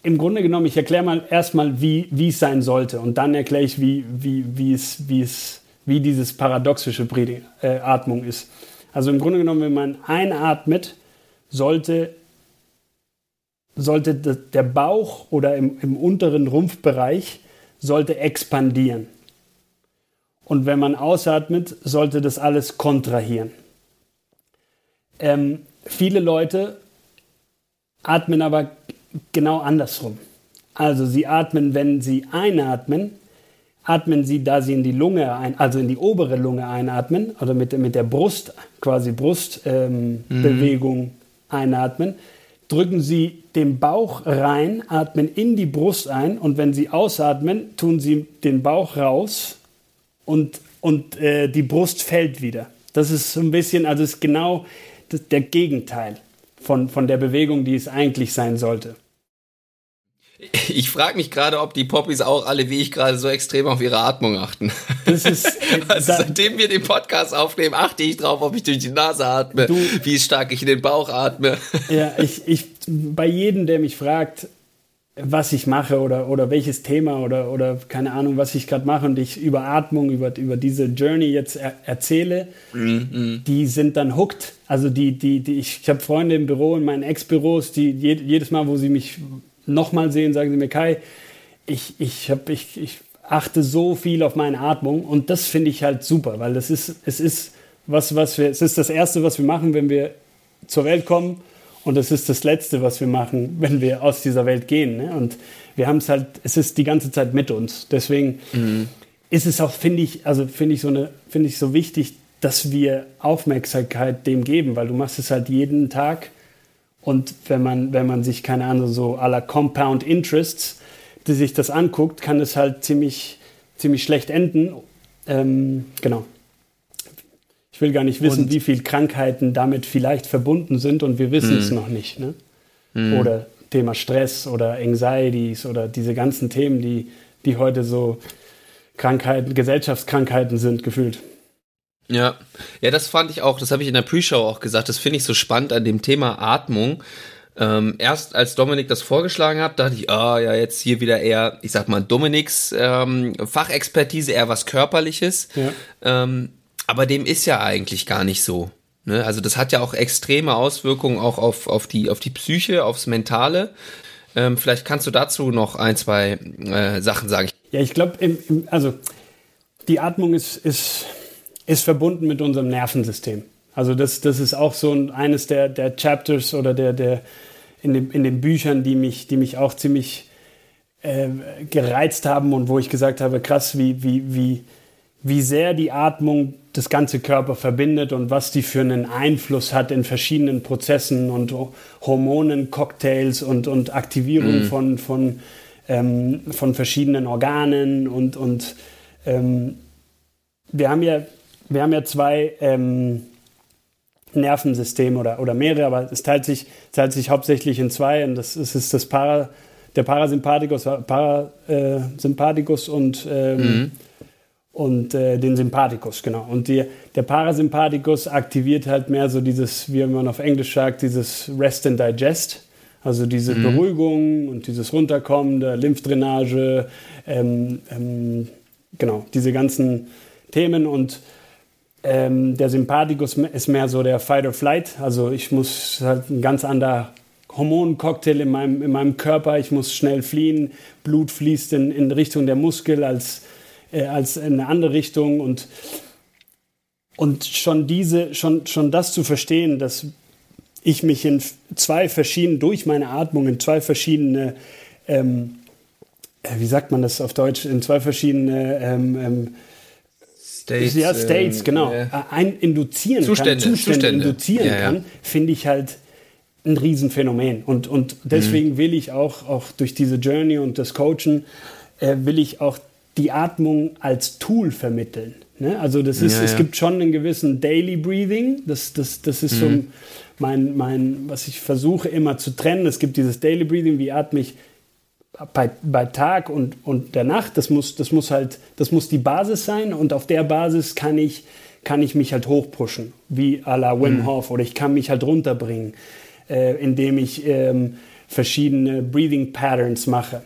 im Grunde genommen, ich erkläre mal erstmal, wie, wie es sein sollte und dann erkläre ich, wie, wie, wie, es, wie, es, wie dieses paradoxische äh, Atmung ist. Also im Grunde genommen, wenn man einatmet, sollte sollte der Bauch oder im, im unteren Rumpfbereich sollte expandieren. Und wenn man ausatmet, sollte das alles kontrahieren. Ähm, viele Leute atmen aber genau andersrum. Also sie atmen, wenn sie einatmen, atmen sie, da sie in die Lunge ein, also in die obere Lunge einatmen, oder mit, mit der Brust, quasi Brustbewegung ähm, mhm. einatmen, drücken Sie den Bauch rein, atmen in die Brust ein und wenn Sie ausatmen, tun Sie den Bauch raus und, und äh, die Brust fällt wieder. Das ist so ein bisschen, also ist genau das, der Gegenteil von, von der Bewegung, die es eigentlich sein sollte. Ich frage mich gerade, ob die Poppies auch alle wie ich gerade so extrem auf ihre Atmung achten. Das ist, also seitdem wir den Podcast aufnehmen, achte ich drauf, ob ich durch die Nase atme, du, wie stark ich in den Bauch atme. Ja, ich, ich, bei jedem, der mich fragt, was ich mache oder, oder welches Thema oder, oder keine Ahnung, was ich gerade mache und ich über Atmung, über, über diese Journey jetzt er, erzähle, mm, die sind dann hooked. Also die, die, die ich, ich habe Freunde im Büro, in meinen Ex-Büros, die jedes Mal, wo sie mich nochmal sehen, sagen sie mir, Kai, ich, ich, hab, ich, ich achte so viel auf meine Atmung und das finde ich halt super, weil das ist, es ist was, was wir, es ist das Erste, was wir machen, wenn wir zur Welt kommen und es ist das Letzte, was wir machen, wenn wir aus dieser Welt gehen. Ne? Und wir haben es halt, es ist die ganze Zeit mit uns. Deswegen mhm. ist es auch, finde ich, also finde ich so eine, finde ich so wichtig, dass wir Aufmerksamkeit dem geben, weil du machst es halt jeden Tag und wenn man, wenn man sich, keine Ahnung, so aller Compound Interests, die sich das anguckt, kann es halt ziemlich, ziemlich schlecht enden. Ähm, genau. Ich will gar nicht wissen, und wie viele Krankheiten damit vielleicht verbunden sind und wir wissen es hm. noch nicht. Ne? Mm. Oder Thema Stress oder Anxieties oder diese ganzen Themen, die, die heute so Krankheiten, Gesellschaftskrankheiten sind, gefühlt. Ja, ja, das fand ich auch, das habe ich in der Pre-Show auch gesagt, das finde ich so spannend an dem Thema Atmung. Ähm, erst als Dominik das vorgeschlagen hat, dachte ich, ah oh, ja, jetzt hier wieder eher, ich sag mal, Dominiks ähm, Fachexpertise, eher was Körperliches. Ja. Ähm, aber dem ist ja eigentlich gar nicht so. Ne? Also das hat ja auch extreme Auswirkungen auch auf, auf, die, auf die Psyche, aufs Mentale. Ähm, vielleicht kannst du dazu noch ein, zwei äh, Sachen sagen. Ja, ich glaube, also die Atmung ist, ist ist verbunden mit unserem Nervensystem. Also das, das ist auch so ein, eines der, der Chapters oder der, der in, dem, in den Büchern, die mich, die mich auch ziemlich äh, gereizt haben und wo ich gesagt habe, krass, wie, wie, wie, wie sehr die Atmung das ganze Körper verbindet und was die für einen Einfluss hat in verschiedenen Prozessen und Hormonen, Cocktails und, und Aktivierung mm. von, von, ähm, von verschiedenen Organen und, und ähm, wir haben ja wir haben ja zwei ähm, Nervensysteme oder, oder mehrere, aber es teilt sich, teilt sich hauptsächlich in zwei und das ist, ist das Para, der Parasympathikus, Parasympathikus und, ähm, mhm. Und äh, den Sympathikus, genau. Und die, der Parasympathikus aktiviert halt mehr so dieses, wie man auf Englisch sagt, dieses Rest and Digest. Also diese mhm. Beruhigung und dieses Runterkommen der Lymphdrainage, ähm, ähm, genau, diese ganzen Themen und ähm, der Sympathikus ist mehr so der Fight or Flight. Also ich muss halt ein ganz anderer Hormoncocktail in meinem, in meinem Körper. Ich muss schnell fliehen. Blut fließt in, in Richtung der Muskel als, äh, als in eine andere Richtung. Und, und schon, diese, schon, schon das zu verstehen, dass ich mich in zwei verschiedenen, durch meine Atmung in zwei verschiedene ähm, äh, wie sagt man das auf Deutsch, in zwei verschiedene ähm, ähm, States, ja, States, ähm, genau, äh, ein induzieren Zustände, kann, Zustände, Zustände. induzieren ja, ja. kann, finde ich halt ein Riesenphänomen. Und, und deswegen mhm. will ich auch, auch durch diese Journey und das Coachen, äh, will ich auch die Atmung als Tool vermitteln. Ne? Also das ist, ja, es gibt schon einen gewissen Daily Breathing, das, das, das ist mhm. so mein, mein, was ich versuche immer zu trennen. Es gibt dieses Daily Breathing, wie atme ich bei, bei Tag und, und der Nacht, das muss, das muss halt, das muss die Basis sein und auf der Basis kann ich, kann ich mich halt hochpushen, wie à la Wim mhm. Hof oder ich kann mich halt runterbringen, äh, indem ich ähm, verschiedene Breathing Patterns mache.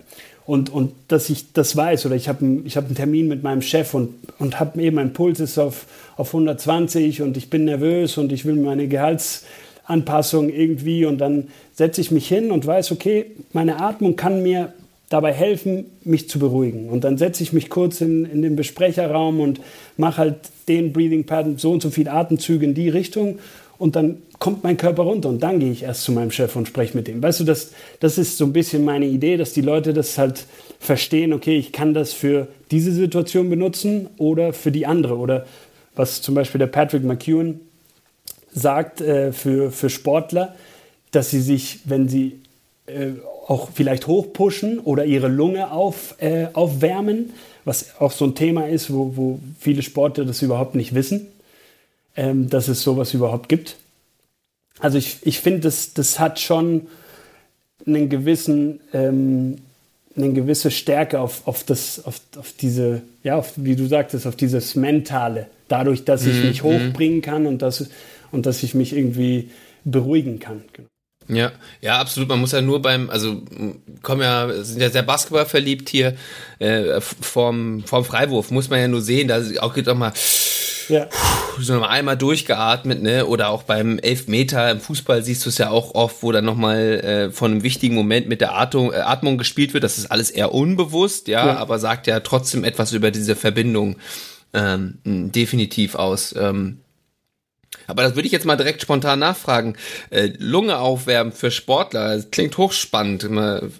Und, und dass ich das weiß oder ich habe ich hab einen Termin mit meinem Chef und, und habe eben mein Puls ist auf, auf 120 und ich bin nervös und ich will meine Gehaltsanpassung irgendwie und dann setze ich mich hin und weiß, okay, meine Atmung kann mir dabei helfen, mich zu beruhigen. Und dann setze ich mich kurz in, in den Besprecherraum und mache halt den Breathing Pattern, so und so viele Atemzüge in die Richtung. Und dann kommt mein Körper runter und dann gehe ich erst zu meinem Chef und spreche mit ihm. Weißt du, das, das ist so ein bisschen meine Idee, dass die Leute das halt verstehen, okay, ich kann das für diese Situation benutzen oder für die andere. Oder was zum Beispiel der Patrick McEwen sagt äh, für, für Sportler, dass sie sich, wenn sie äh, auch vielleicht hochpushen oder ihre Lunge auf, äh, aufwärmen, was auch so ein Thema ist, wo, wo viele Sportler das überhaupt nicht wissen, ähm, dass es sowas überhaupt gibt. Also ich, ich finde, das, das hat schon einen gewissen, ähm, eine gewisse Stärke auf, auf, das, auf, auf diese, ja, auf, wie du sagtest, auf dieses Mentale. Dadurch, dass ich mhm. mich mhm. hochbringen kann und dass, und dass ich mich irgendwie beruhigen kann. Genau. Ja, ja, absolut. Man muss ja nur beim, also kommen ja, sind ja sehr Basketball verliebt hier, äh, vorm, vorm Freiwurf, muss man ja nur sehen, da auch geht auch mal ja. So noch einmal durchgeatmet, ne? Oder auch beim Elfmeter im Fußball siehst du es ja auch oft, wo dann nochmal äh, von einem wichtigen Moment mit der Atmung, äh, Atmung gespielt wird. Das ist alles eher unbewusst, ja, ja, aber sagt ja trotzdem etwas über diese Verbindung ähm, definitiv aus. Ähm, aber das würde ich jetzt mal direkt spontan nachfragen. Äh, Lunge aufwärmen für Sportler, das klingt hochspannend.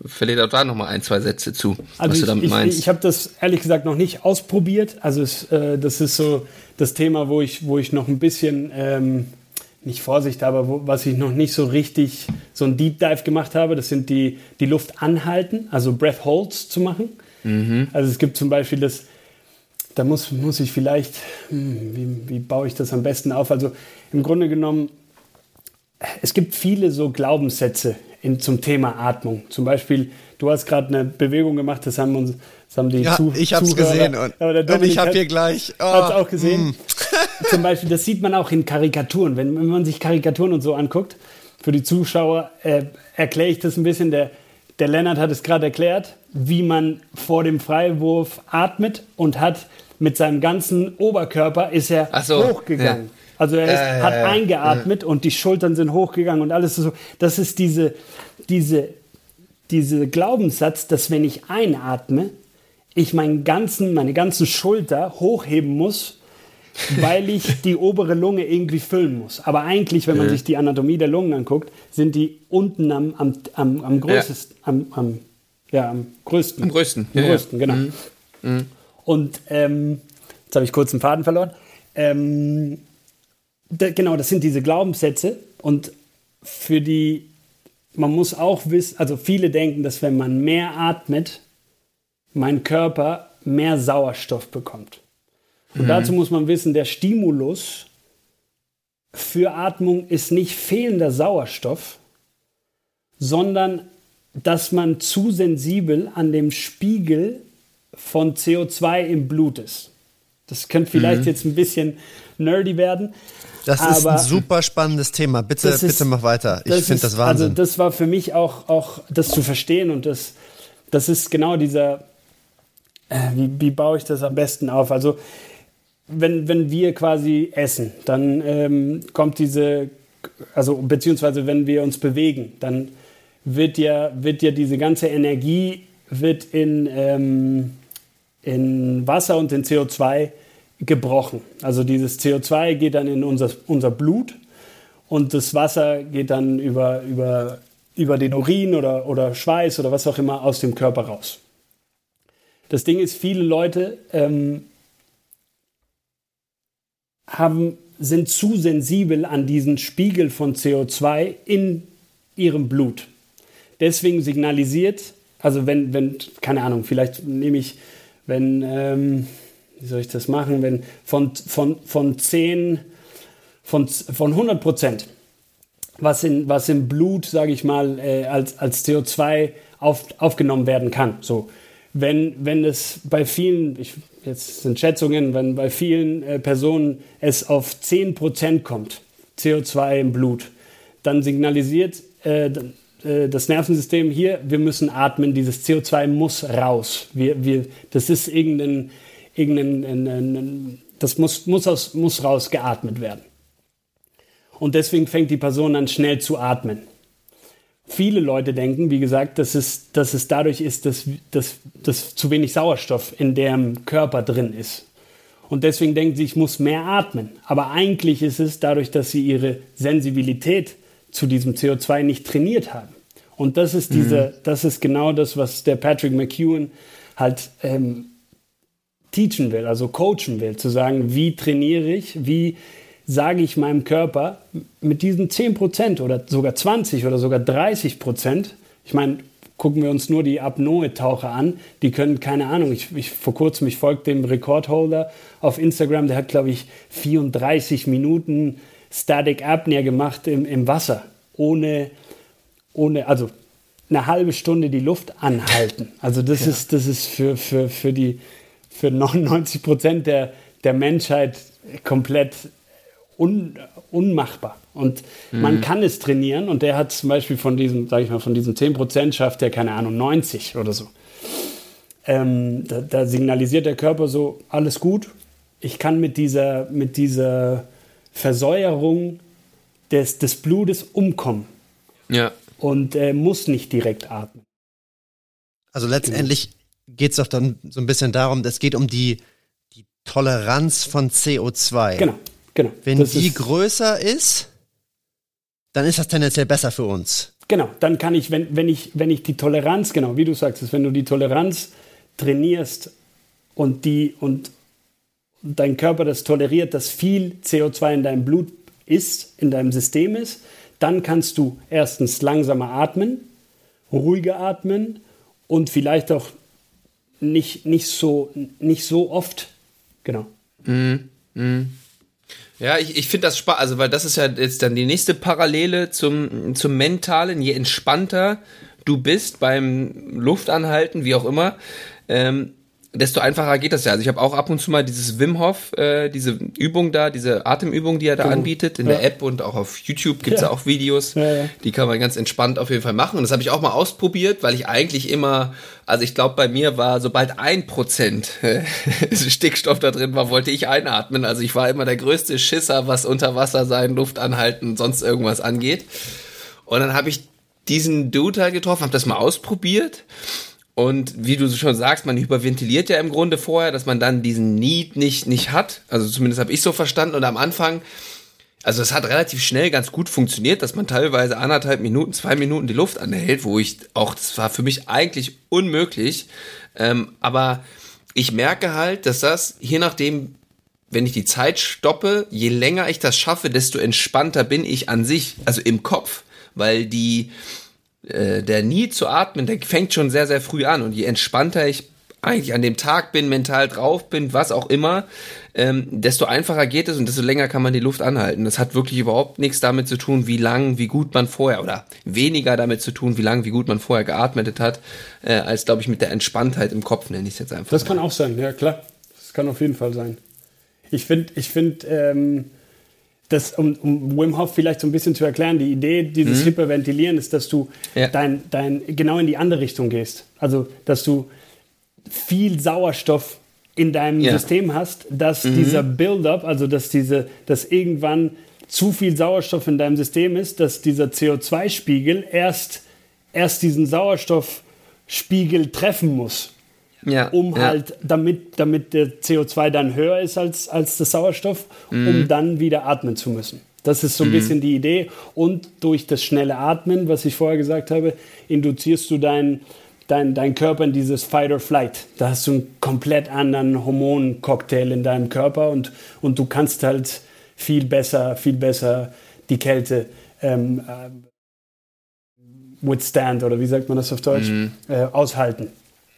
Verliert auch da nochmal ein, zwei Sätze zu, also was ich, du damit ich, meinst. Ich habe das ehrlich gesagt noch nicht ausprobiert. Also es, äh, das ist so das Thema, wo ich, wo ich noch ein bisschen, ähm, nicht Vorsicht habe, wo, was ich noch nicht so richtig, so ein Deep Dive gemacht habe. Das sind die, die Luft anhalten, also Breath Holds zu machen. Mhm. Also es gibt zum Beispiel das da muss, muss ich vielleicht, hm, wie, wie baue ich das am besten auf? Also im Grunde genommen, es gibt viele so Glaubenssätze in, zum Thema Atmung. Zum Beispiel, du hast gerade eine Bewegung gemacht, das haben uns das haben die ja, Zu ich habe es gesehen und, und ich habe hier gleich. Oh, hat auch gesehen. Mm. Zum Beispiel, das sieht man auch in Karikaturen. Wenn, wenn man sich Karikaturen und so anguckt, für die Zuschauer äh, erkläre ich das ein bisschen. Der, der Lennart hat es gerade erklärt, wie man vor dem Freiwurf atmet und hat mit seinem ganzen Oberkörper ist er so, hochgegangen. Ja. Also er ist, äh, hat eingeatmet äh. und die Schultern sind hochgegangen und alles so. Das ist diese, diese, diese Glaubenssatz, dass wenn ich einatme, ich meinen ganzen, meine ganzen Schulter hochheben muss, weil ich die obere Lunge irgendwie füllen muss. Aber eigentlich, wenn man ja. sich die Anatomie der Lungen anguckt, sind die unten am, am, am, am größten, ja. am, am, ja, am größten. Am größten, am größten, genau. Mhm. Mhm. Und ähm, jetzt habe ich kurz den Faden verloren. Ähm, da, genau, das sind diese Glaubenssätze. Und für die, man muss auch wissen, also viele denken, dass wenn man mehr atmet, mein Körper mehr Sauerstoff bekommt. Und mhm. dazu muss man wissen, der Stimulus für Atmung ist nicht fehlender Sauerstoff, sondern dass man zu sensibel an dem Spiegel von CO2 im Blut ist. Das könnte vielleicht mhm. jetzt ein bisschen nerdy werden. Das ist ein super spannendes Thema. Bitte, ist, bitte mach weiter. Ich finde das Wahnsinn. Also das war für mich auch, auch das zu verstehen und das, das ist genau dieser, äh, wie, wie baue ich das am besten auf? Also wenn, wenn wir quasi essen, dann ähm, kommt diese, also beziehungsweise wenn wir uns bewegen, dann wird ja, wird ja diese ganze Energie wird in, ähm, in Wasser und in CO2 gebrochen. Also dieses CO2 geht dann in unser, unser Blut und das Wasser geht dann über, über, über den Urin oder, oder Schweiß oder was auch immer aus dem Körper raus. Das Ding ist, viele Leute ähm, haben, sind zu sensibel an diesen Spiegel von CO2 in ihrem Blut. Deswegen signalisiert, also wenn, wenn keine Ahnung, vielleicht nehme ich, wenn, ähm, wie soll ich das machen, wenn von, von, von 10, von, von 100 Prozent, was, in, was im Blut, sage ich mal, äh, als, als CO2 auf, aufgenommen werden kann. So, wenn, wenn es bei vielen, ich, jetzt sind Schätzungen, wenn bei vielen äh, Personen es auf 10% kommt, CO2 im Blut, dann signalisiert äh, äh, das Nervensystem hier, wir müssen atmen, dieses CO2 muss raus. Wir, wir, das ist irgendein, irgendein ein, das muss, muss, aus, muss rausgeatmet werden. Und deswegen fängt die Person an schnell zu atmen. Viele Leute denken, wie gesagt, dass es, dass es dadurch ist, dass, dass, dass zu wenig Sauerstoff in deren Körper drin ist. Und deswegen denken sie, ich muss mehr atmen. Aber eigentlich ist es dadurch, dass sie ihre Sensibilität zu diesem CO2 nicht trainiert haben. Und das ist diese, mhm. das ist genau das, was der Patrick McEwen halt ähm, teachen will, also coachen will, zu sagen, wie trainiere ich, wie sage ich meinem Körper mit diesen 10% oder sogar 20% oder sogar 30%, ich meine, gucken wir uns nur die Apnoe-Taucher an, die können, keine Ahnung, ich, ich vor kurzem, ich folge dem Rekordholder auf Instagram, der hat, glaube ich, 34 Minuten Static Apnea gemacht im, im Wasser, ohne, ohne, also eine halbe Stunde die Luft anhalten. Also das ja. ist, das ist für, für, für, die, für 99 Prozent der, der Menschheit komplett un, unmachbar. Und mhm. man kann es trainieren und der hat zum Beispiel von diesem, sag ich mal, von diesen 10% schafft er, keine Ahnung, 90 oder so. Ähm, da, da, signalisiert der Körper so, alles gut, ich kann mit dieser, mit dieser Versäuerung des, des Blutes umkommen. Ja. Und äh, muss nicht direkt atmen. Also letztendlich geht es doch dann so ein bisschen darum, es geht um die, die Toleranz von CO2. Genau. Genau. Wenn die ist, größer ist, dann ist das tendenziell besser für uns. Genau, dann kann ich, wenn, wenn, ich, wenn ich die Toleranz, genau, wie du sagst, wenn du die Toleranz trainierst und, die, und dein Körper das toleriert, dass viel CO2 in deinem Blut ist, in deinem System ist, dann kannst du erstens langsamer atmen, ruhiger atmen und vielleicht auch nicht, nicht, so, nicht so oft. Genau. Mhm. Mhm. Ja, ich, ich finde das spannend, also weil das ist ja jetzt dann die nächste Parallele zum, zum Mentalen. Je entspannter du bist beim Luftanhalten, wie auch immer, ähm, desto einfacher geht das ja. Also ich habe auch ab und zu mal dieses Wim Hof, äh, diese Übung da, diese Atemübung, die er da genau. anbietet, in ja. der App und auch auf YouTube gibt's ja. ja auch Videos. Ja, die kann man ganz entspannt auf jeden Fall machen. Und das habe ich auch mal ausprobiert, weil ich eigentlich immer, also ich glaube, bei mir war, sobald ein Prozent äh, Stickstoff da drin war, wollte ich einatmen. Also ich war immer der größte Schisser, was unter Wasser sein, Luft anhalten, sonst irgendwas angeht. Und dann habe ich diesen Dude da getroffen, habe das mal ausprobiert und wie du schon sagst, man hyperventiliert ja im Grunde vorher, dass man dann diesen Need nicht, nicht hat. Also zumindest habe ich so verstanden. Und am Anfang, also es hat relativ schnell ganz gut funktioniert, dass man teilweise anderthalb Minuten, zwei Minuten die Luft anhält, wo ich auch, das war für mich eigentlich unmöglich. Ähm, aber ich merke halt, dass das, je nachdem, wenn ich die Zeit stoppe, je länger ich das schaffe, desto entspannter bin ich an sich, also im Kopf. Weil die, äh, der Need zu atmen, der fängt schon sehr, sehr früh an. Und je entspannter ich eigentlich an dem Tag bin, mental drauf bin, was auch immer, ähm, desto einfacher geht es und desto länger kann man die Luft anhalten. Das hat wirklich überhaupt nichts damit zu tun, wie lang, wie gut man vorher oder weniger damit zu tun, wie lang, wie gut man vorher geatmet hat, äh, als glaube ich mit der Entspanntheit im Kopf nenne ich es jetzt einfach. Das mal. kann auch sein, ja klar. Das kann auf jeden Fall sein. Ich finde, ich finde, ähm, das, um, um Wim Hof vielleicht so ein bisschen zu erklären, die Idee dieses mhm. Hyperventilieren ist, dass du ja. dein, dein, genau in die andere Richtung gehst. Also, dass du viel Sauerstoff in deinem ja. System hast, dass mhm. dieser Build-up, also dass diese, dass irgendwann zu viel Sauerstoff in deinem System ist, dass dieser CO2-Spiegel erst, erst diesen Sauerstoffspiegel treffen muss ja, um ja. halt, damit, damit der CO2 dann höher ist als, als der Sauerstoff, mhm. um dann wieder atmen zu müssen. Das ist so ein mhm. bisschen die Idee. Und durch das schnelle Atmen, was ich vorher gesagt habe, induzierst du dein, dein, dein Körper in dieses Fight or Flight. Da hast du einen komplett anderen Hormoncocktail in deinem Körper und, und du kannst halt viel besser, viel besser die Kälte ähm, äh, withstand oder wie sagt man das auf Deutsch? Mm. Äh, aushalten.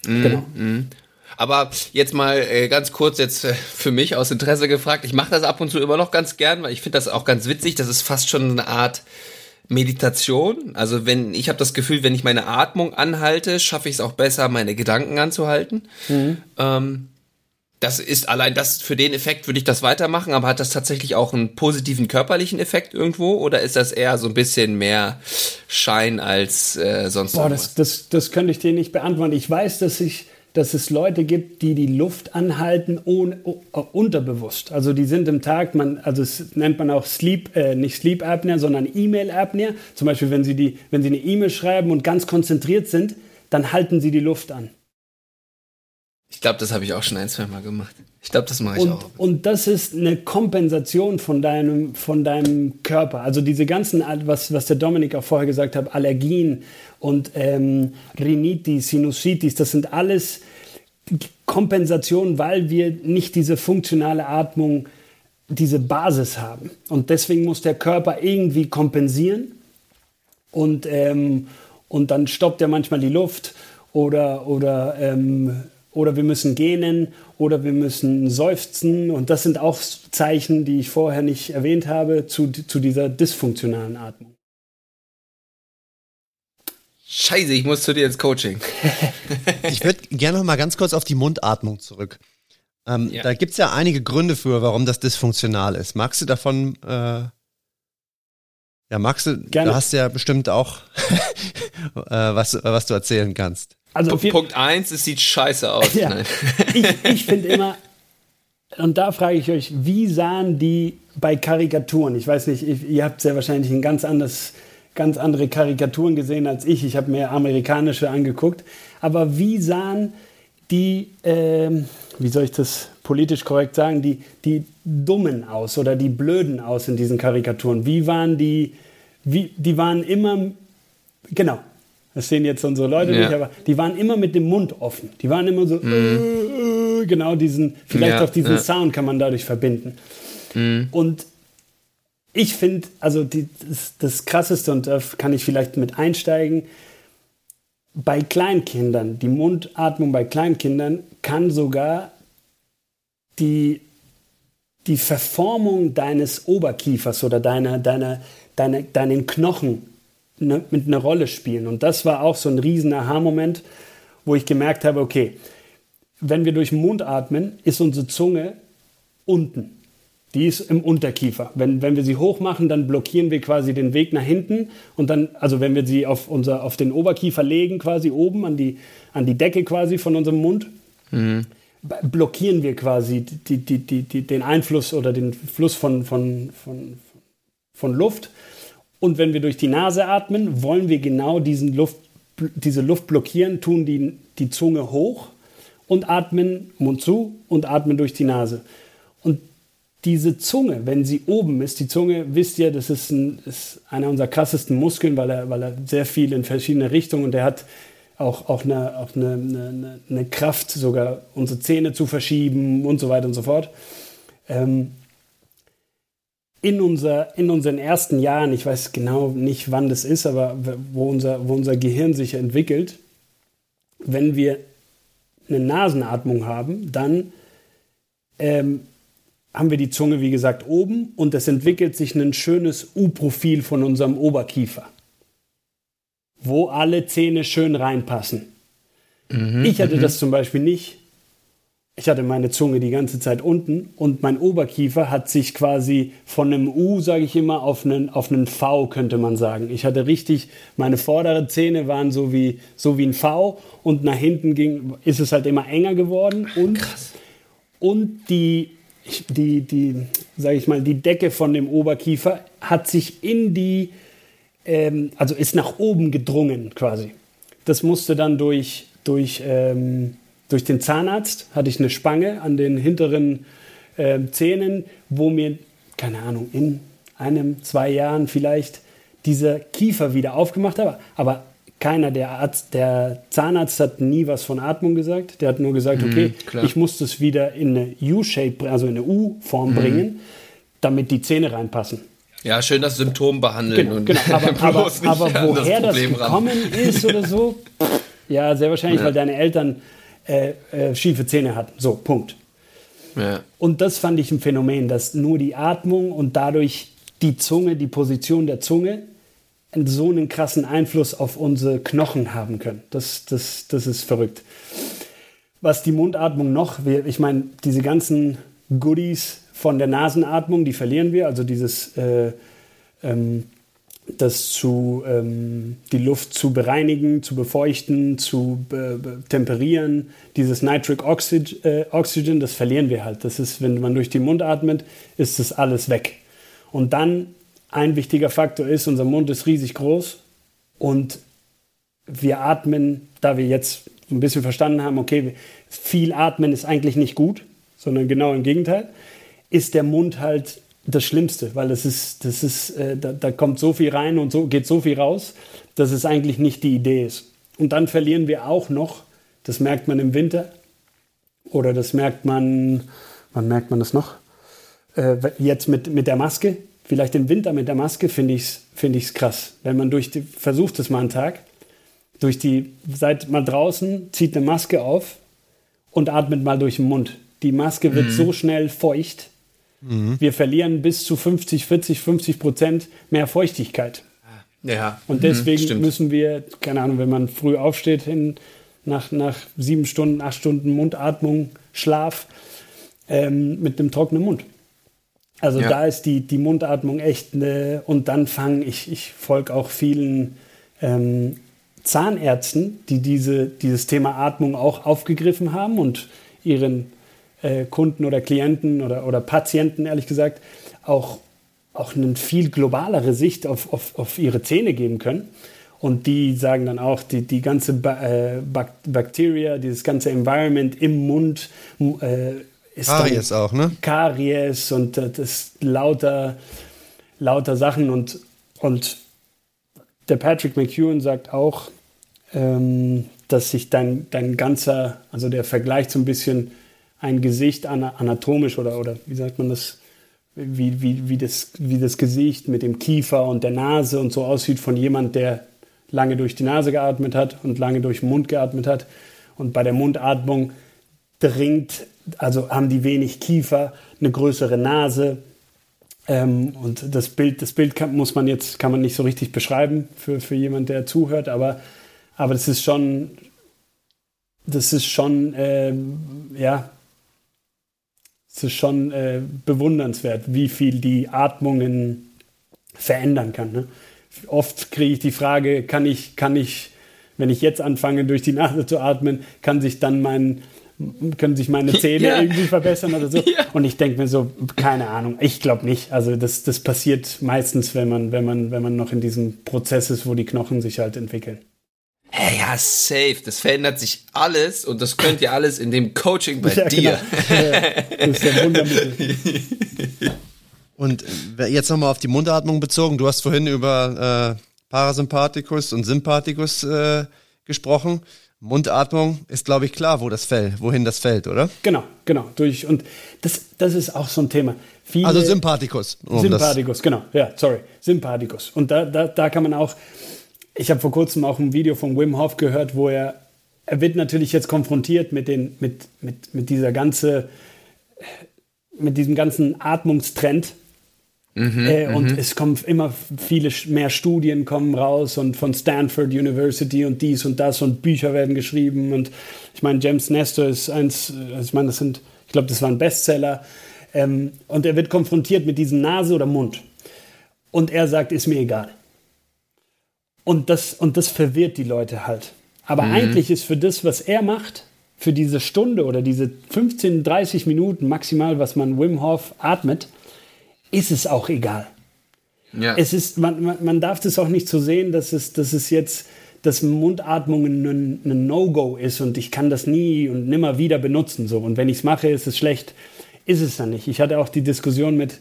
Mm, genau. Mm. Aber jetzt mal äh, ganz kurz jetzt äh, für mich aus Interesse gefragt. Ich mache das ab und zu immer noch ganz gern, weil ich finde das auch ganz witzig. Das ist fast schon eine Art Meditation. Also wenn ich habe das Gefühl, wenn ich meine Atmung anhalte, schaffe ich es auch besser, meine Gedanken anzuhalten. Mhm. Ähm, das ist allein das für den Effekt würde ich das weitermachen, aber hat das tatsächlich auch einen positiven körperlichen Effekt irgendwo oder ist das eher so ein bisschen mehr Schein als äh, sonst Boah, das, das, das könnte ich dir nicht beantworten. Ich weiß, dass ich dass es Leute gibt, die die Luft anhalten ohne, uh, unterbewusst. Also die sind im Tag, man, also es nennt man auch Sleep, äh, nicht Sleep Apnea, sondern E-Mail Apnea. Zum Beispiel, wenn sie, die, wenn sie eine E-Mail schreiben und ganz konzentriert sind, dann halten sie die Luft an. Ich glaube, das habe ich auch schon ein, zwei Mal gemacht. Ich glaube, das mache ich und, auch. Und das ist eine Kompensation von deinem, von deinem Körper. Also diese ganzen, was, was der Dominik auch vorher gesagt hat, Allergien und ähm, Rhinitis, Sinusitis, das sind alles Kompensationen, weil wir nicht diese funktionale Atmung, diese Basis haben. Und deswegen muss der Körper irgendwie kompensieren. Und, ähm, und dann stoppt er manchmal die Luft oder, oder ähm, oder wir müssen gähnen oder wir müssen seufzen. Und das sind auch Zeichen, die ich vorher nicht erwähnt habe, zu, zu dieser dysfunktionalen Atmung. Scheiße, ich muss zu dir ins Coaching. ich würde gerne noch mal ganz kurz auf die Mundatmung zurück. Ähm, ja. Da gibt es ja einige Gründe für, warum das dysfunktional ist. Magst du davon, äh, ja, magst du, gerne. du hast ja bestimmt auch äh, was, was du erzählen kannst. Also Punkt 1, es sieht scheiße aus. Ja. ich, ich finde immer, und da frage ich euch, wie sahen die bei Karikaturen? Ich weiß nicht, ihr habt sehr wahrscheinlich ein ganz anderes, ganz andere Karikaturen gesehen als ich. Ich habe mir amerikanische angeguckt. Aber wie sahen die, äh, wie soll ich das politisch korrekt sagen, die, die Dummen aus oder die Blöden aus in diesen Karikaturen? Wie waren die, wie, die waren immer, genau, das sehen jetzt unsere Leute ja. nicht, aber die waren immer mit dem Mund offen. Die waren immer so, mm. äh, äh, genau diesen, vielleicht ja, auch diesen ja. Sound kann man dadurch verbinden. Mm. Und ich finde, also die, das, das Krasseste, und da kann ich vielleicht mit einsteigen, bei Kleinkindern, die Mundatmung bei Kleinkindern kann sogar die, die Verformung deines Oberkiefers oder deiner, deiner, deiner, deinen Knochen ne, mit einer Rolle spielen. Und das war auch so ein riesen Aha-Moment, wo ich gemerkt habe, okay, wenn wir durch den Mund atmen, ist unsere Zunge unten. Die ist im Unterkiefer. Wenn, wenn wir sie hoch machen, dann blockieren wir quasi den Weg nach hinten. Und dann, also wenn wir sie auf, unser, auf den Oberkiefer legen, quasi oben an die, an die Decke quasi von unserem Mund, mhm. blockieren wir quasi die, die, die, die, den Einfluss oder den Fluss von, von, von, von Luft. Und wenn wir durch die Nase atmen, wollen wir genau diesen Luft, diese Luft blockieren, tun die, die Zunge hoch und atmen Mund zu und atmen durch die Nase. Und diese Zunge, wenn sie oben ist, die Zunge, wisst ihr, das ist, ein, ist einer unserer krassesten Muskeln, weil er, weil er sehr viel in verschiedene Richtungen und er hat auch, auch, eine, auch eine, eine, eine Kraft, sogar unsere Zähne zu verschieben und so weiter und so fort. Ähm, in, unser, in unseren ersten Jahren, ich weiß genau nicht, wann das ist, aber wo unser, wo unser Gehirn sich entwickelt, wenn wir eine Nasenatmung haben, dann ähm, haben wir die Zunge, wie gesagt, oben und es entwickelt sich ein schönes U-Profil von unserem Oberkiefer, wo alle Zähne schön reinpassen. Mhm, ich hatte mhm. das zum Beispiel nicht ich hatte meine Zunge die ganze Zeit unten und mein Oberkiefer hat sich quasi von einem U, sage ich immer, auf einen, auf einen V, könnte man sagen. Ich hatte richtig, meine vorderen Zähne waren so wie, so wie ein V und nach hinten ging, ist es halt immer enger geworden und, Krass. und die, die, die, sage ich mal, die Decke von dem Oberkiefer hat sich in die, ähm, also ist nach oben gedrungen quasi. Das musste dann durch, durch ähm, durch den Zahnarzt hatte ich eine Spange an den hinteren äh, Zähnen, wo mir, keine Ahnung, in einem, zwei Jahren vielleicht dieser Kiefer wieder aufgemacht habe. Aber keiner, der Arzt, der Zahnarzt hat nie was von Atmung gesagt. Der hat nur gesagt, mhm, okay, klar. ich muss das wieder in eine U-Shape, also in eine U-Form mhm. bringen, damit die Zähne reinpassen. Ja, schön das Symptom behandeln. Genau, und genau. aber, aber, aber woher das, das gekommen ran. ist oder so, ja, sehr wahrscheinlich, ja. weil deine Eltern äh, äh, schiefe Zähne hatten. So, Punkt. Ja. Und das fand ich ein Phänomen, dass nur die Atmung und dadurch die Zunge, die Position der Zunge so einen krassen Einfluss auf unsere Knochen haben können. Das, das, das ist verrückt. Was die Mundatmung noch, ich meine, diese ganzen Goodies von der Nasenatmung, die verlieren wir, also dieses, äh, ähm, das zu, ähm, die Luft zu bereinigen, zu befeuchten, zu äh, temperieren, dieses Nitric Oxid, äh, Oxygen, das verlieren wir halt. Das ist, wenn man durch den Mund atmet, ist das alles weg. Und dann ein wichtiger Faktor ist, unser Mund ist riesig groß und wir atmen, da wir jetzt ein bisschen verstanden haben, okay, viel atmen ist eigentlich nicht gut, sondern genau im Gegenteil, ist der Mund halt das Schlimmste, weil das ist, das ist, äh, da, da, kommt so viel rein und so geht so viel raus, dass es eigentlich nicht die Idee ist. Und dann verlieren wir auch noch, das merkt man im Winter oder das merkt man, wann merkt man das noch? Äh, jetzt mit, mit der Maske, vielleicht im Winter mit der Maske finde ich es find ich's krass. Wenn man durch die, versucht es mal einen Tag, durch die, seid mal draußen, zieht eine Maske auf und atmet mal durch den Mund. Die Maske wird mhm. so schnell feucht. Mhm. Wir verlieren bis zu 50, 40, 50 Prozent mehr Feuchtigkeit. Ja. Und deswegen mhm, müssen wir, keine Ahnung, wenn man früh aufsteht, hin, nach, nach sieben Stunden, acht Stunden Mundatmung, Schlaf, ähm, mit einem trockenen Mund. Also ja. da ist die, die Mundatmung echt eine, und dann fangen, ich, ich folge auch vielen ähm, Zahnärzten, die diese, dieses Thema Atmung auch aufgegriffen haben und ihren äh, Kunden oder Klienten oder, oder Patienten, ehrlich gesagt, auch, auch eine viel globalere Sicht auf, auf, auf ihre Zähne geben können. Und die sagen dann auch, die, die ganze ba äh, Bakterie, dieses ganze Environment im Mund äh, ist Karies auch, ne? Karies und äh, das lauter, lauter Sachen und, und der Patrick McEwen sagt auch, ähm, dass sich dein, dein ganzer, also der Vergleich so ein bisschen ein Gesicht anatomisch oder, oder wie sagt man das, wie, wie, wie, das, wie das Gesicht mit dem Kiefer und der Nase und so aussieht von jemand, der lange durch die Nase geatmet hat und lange durch den Mund geatmet hat. Und bei der Mundatmung dringt also haben die wenig Kiefer, eine größere Nase. Ähm, und das Bild, das Bild kann, muss man jetzt, kann man nicht so richtig beschreiben für, für jemand, der zuhört, aber, aber das ist schon, das ist schon, äh, ja, es ist schon äh, bewundernswert, wie viel die Atmungen verändern kann. Ne? Oft kriege ich die Frage, kann ich, kann ich, wenn ich jetzt anfange, durch die Nase zu atmen, kann sich dann mein, können sich meine Zähne ja. irgendwie verbessern oder so. Ja. Und ich denke mir so, keine Ahnung, ich glaube nicht. Also das, das passiert meistens, wenn man, wenn, man, wenn man noch in diesem Prozess ist, wo die Knochen sich halt entwickeln. Hey, ja, safe. Das verändert sich alles und das könnt ihr alles in dem Coaching bei ja, dir. Genau. das ist der Wundermittel. Und jetzt nochmal auf die Mundatmung bezogen. Du hast vorhin über äh, Parasympathikus und Sympathikus äh, gesprochen. Mundatmung ist, glaube ich, klar, wo das fällt, wohin das fällt, oder? Genau, genau. Durch, und das, das ist auch so ein Thema. Viele, also Sympathikus. Um Sympathikus, genau. Ja, sorry. Sympathikus. Und da, da, da kann man auch, ich habe vor kurzem auch ein Video von Wim Hof gehört, wo er, er wird natürlich jetzt konfrontiert mit, den, mit, mit, mit dieser ganze, mit diesem ganzen Atmungstrend, Mhm, äh, und mhm. es kommen immer viele mehr Studien kommen raus und von Stanford University und dies und das und Bücher werden geschrieben und ich meine James Nestor ist eins, also ich meine das sind, ich glaube das war ein Bestseller ähm, und er wird konfrontiert mit diesem Nase oder Mund und er sagt, ist mir egal. Und das, und das verwirrt die Leute halt. Aber mhm. eigentlich ist für das, was er macht, für diese Stunde oder diese 15, 30 Minuten maximal, was man Wim Hof atmet, ist es auch egal. Ja. Es ist, man, man, man darf das auch nicht so sehen, dass es, dass es jetzt, dass Mundatmung ein, ein No-Go ist und ich kann das nie und nimmer wieder benutzen. So. Und wenn ich es mache, ist es schlecht. Ist es dann nicht. Ich hatte auch die Diskussion mit,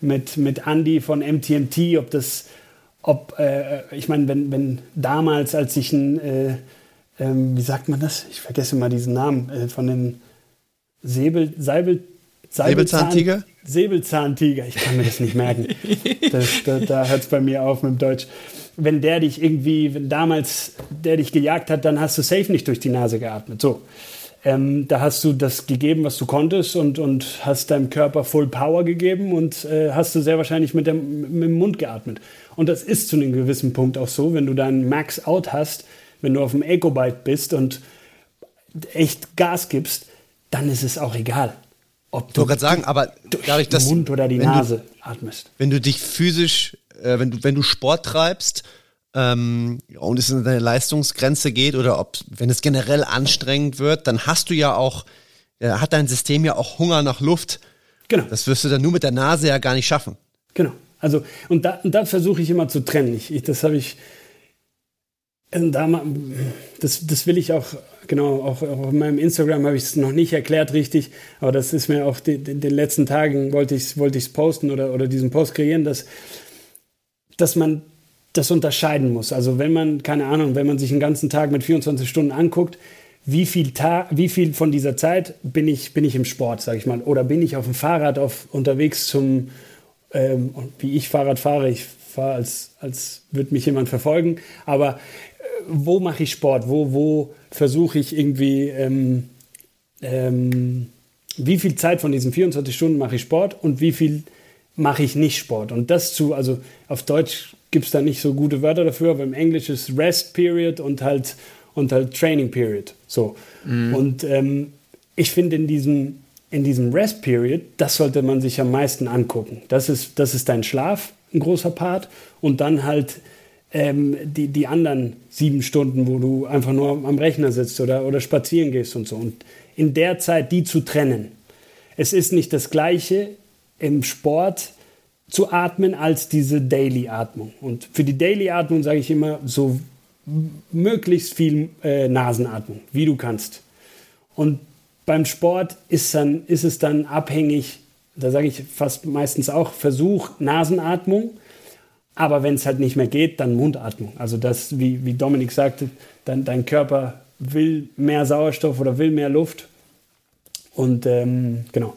mit, mit Andy von MTMT, ob das, ob, äh, ich meine, wenn, wenn damals, als ich ein, äh, ähm, wie sagt man das? Ich vergesse mal diesen Namen äh, von den Säbel, Seibel, Säbelzahntiger? Säbelzahntiger, ich kann mir das nicht merken. das, da da hört es bei mir auf mit dem Deutsch. Wenn der dich irgendwie, wenn damals der dich gejagt hat, dann hast du safe nicht durch die Nase geatmet. So. Ähm, da hast du das gegeben, was du konntest und, und hast deinem Körper Full Power gegeben und äh, hast du sehr wahrscheinlich mit dem, mit dem Mund geatmet. Und das ist zu einem gewissen Punkt auch so, wenn du dann Max Out hast, wenn du auf dem Eco-Bike bist und echt Gas gibst, dann ist es auch egal. Ob du gerade sagen, aber dadurch, dass Mund oder die Nase du, atmest. Wenn du dich physisch, äh, wenn du wenn du Sport treibst ähm, und es in deine Leistungsgrenze geht oder ob wenn es generell anstrengend wird, dann hast du ja auch äh, hat dein System ja auch Hunger nach Luft. Genau. Das wirst du dann nur mit der Nase ja gar nicht schaffen. Genau. Also und da, und versuche ich immer zu trennen. Ich, ich das habe ich da, das, das will ich auch, genau, auch, auch auf meinem Instagram habe ich es noch nicht erklärt richtig, aber das ist mir auch die, die, den letzten Tagen wollte ich es wollte posten oder, oder diesen Post kreieren, dass, dass man das unterscheiden muss. Also wenn man, keine Ahnung, wenn man sich einen ganzen Tag mit 24 Stunden anguckt, wie viel, Tag, wie viel von dieser Zeit bin ich, bin ich im Sport, sage ich mal, oder bin ich auf dem Fahrrad auf, unterwegs zum, ähm, wie ich Fahrrad fahre, ich fahre, als, als würde mich jemand verfolgen, aber wo mache ich Sport? Wo, wo versuche ich irgendwie, ähm, ähm, wie viel Zeit von diesen 24 Stunden mache ich Sport und wie viel mache ich nicht Sport? Und das zu, also auf Deutsch gibt es da nicht so gute Wörter dafür, aber im Englisch ist Rest Period und halt, und halt Training Period. So. Mhm. Und ähm, ich finde in diesem, in diesem Rest Period, das sollte man sich am meisten angucken. Das ist, das ist dein Schlaf, ein großer Part. Und dann halt ähm, die, die anderen sieben Stunden, wo du einfach nur am Rechner sitzt oder, oder spazieren gehst und so. Und in der Zeit die zu trennen. Es ist nicht das Gleiche im Sport zu atmen als diese Daily-Atmung. Und für die Daily-Atmung sage ich immer so möglichst viel äh, Nasenatmung, wie du kannst. Und beim Sport ist, dann, ist es dann abhängig, da sage ich fast meistens auch, Versuch Nasenatmung aber wenn es halt nicht mehr geht, dann Mundatmung. Also das, wie, wie Dominik sagte, dann, dein Körper will mehr Sauerstoff oder will mehr Luft. Und ähm, genau.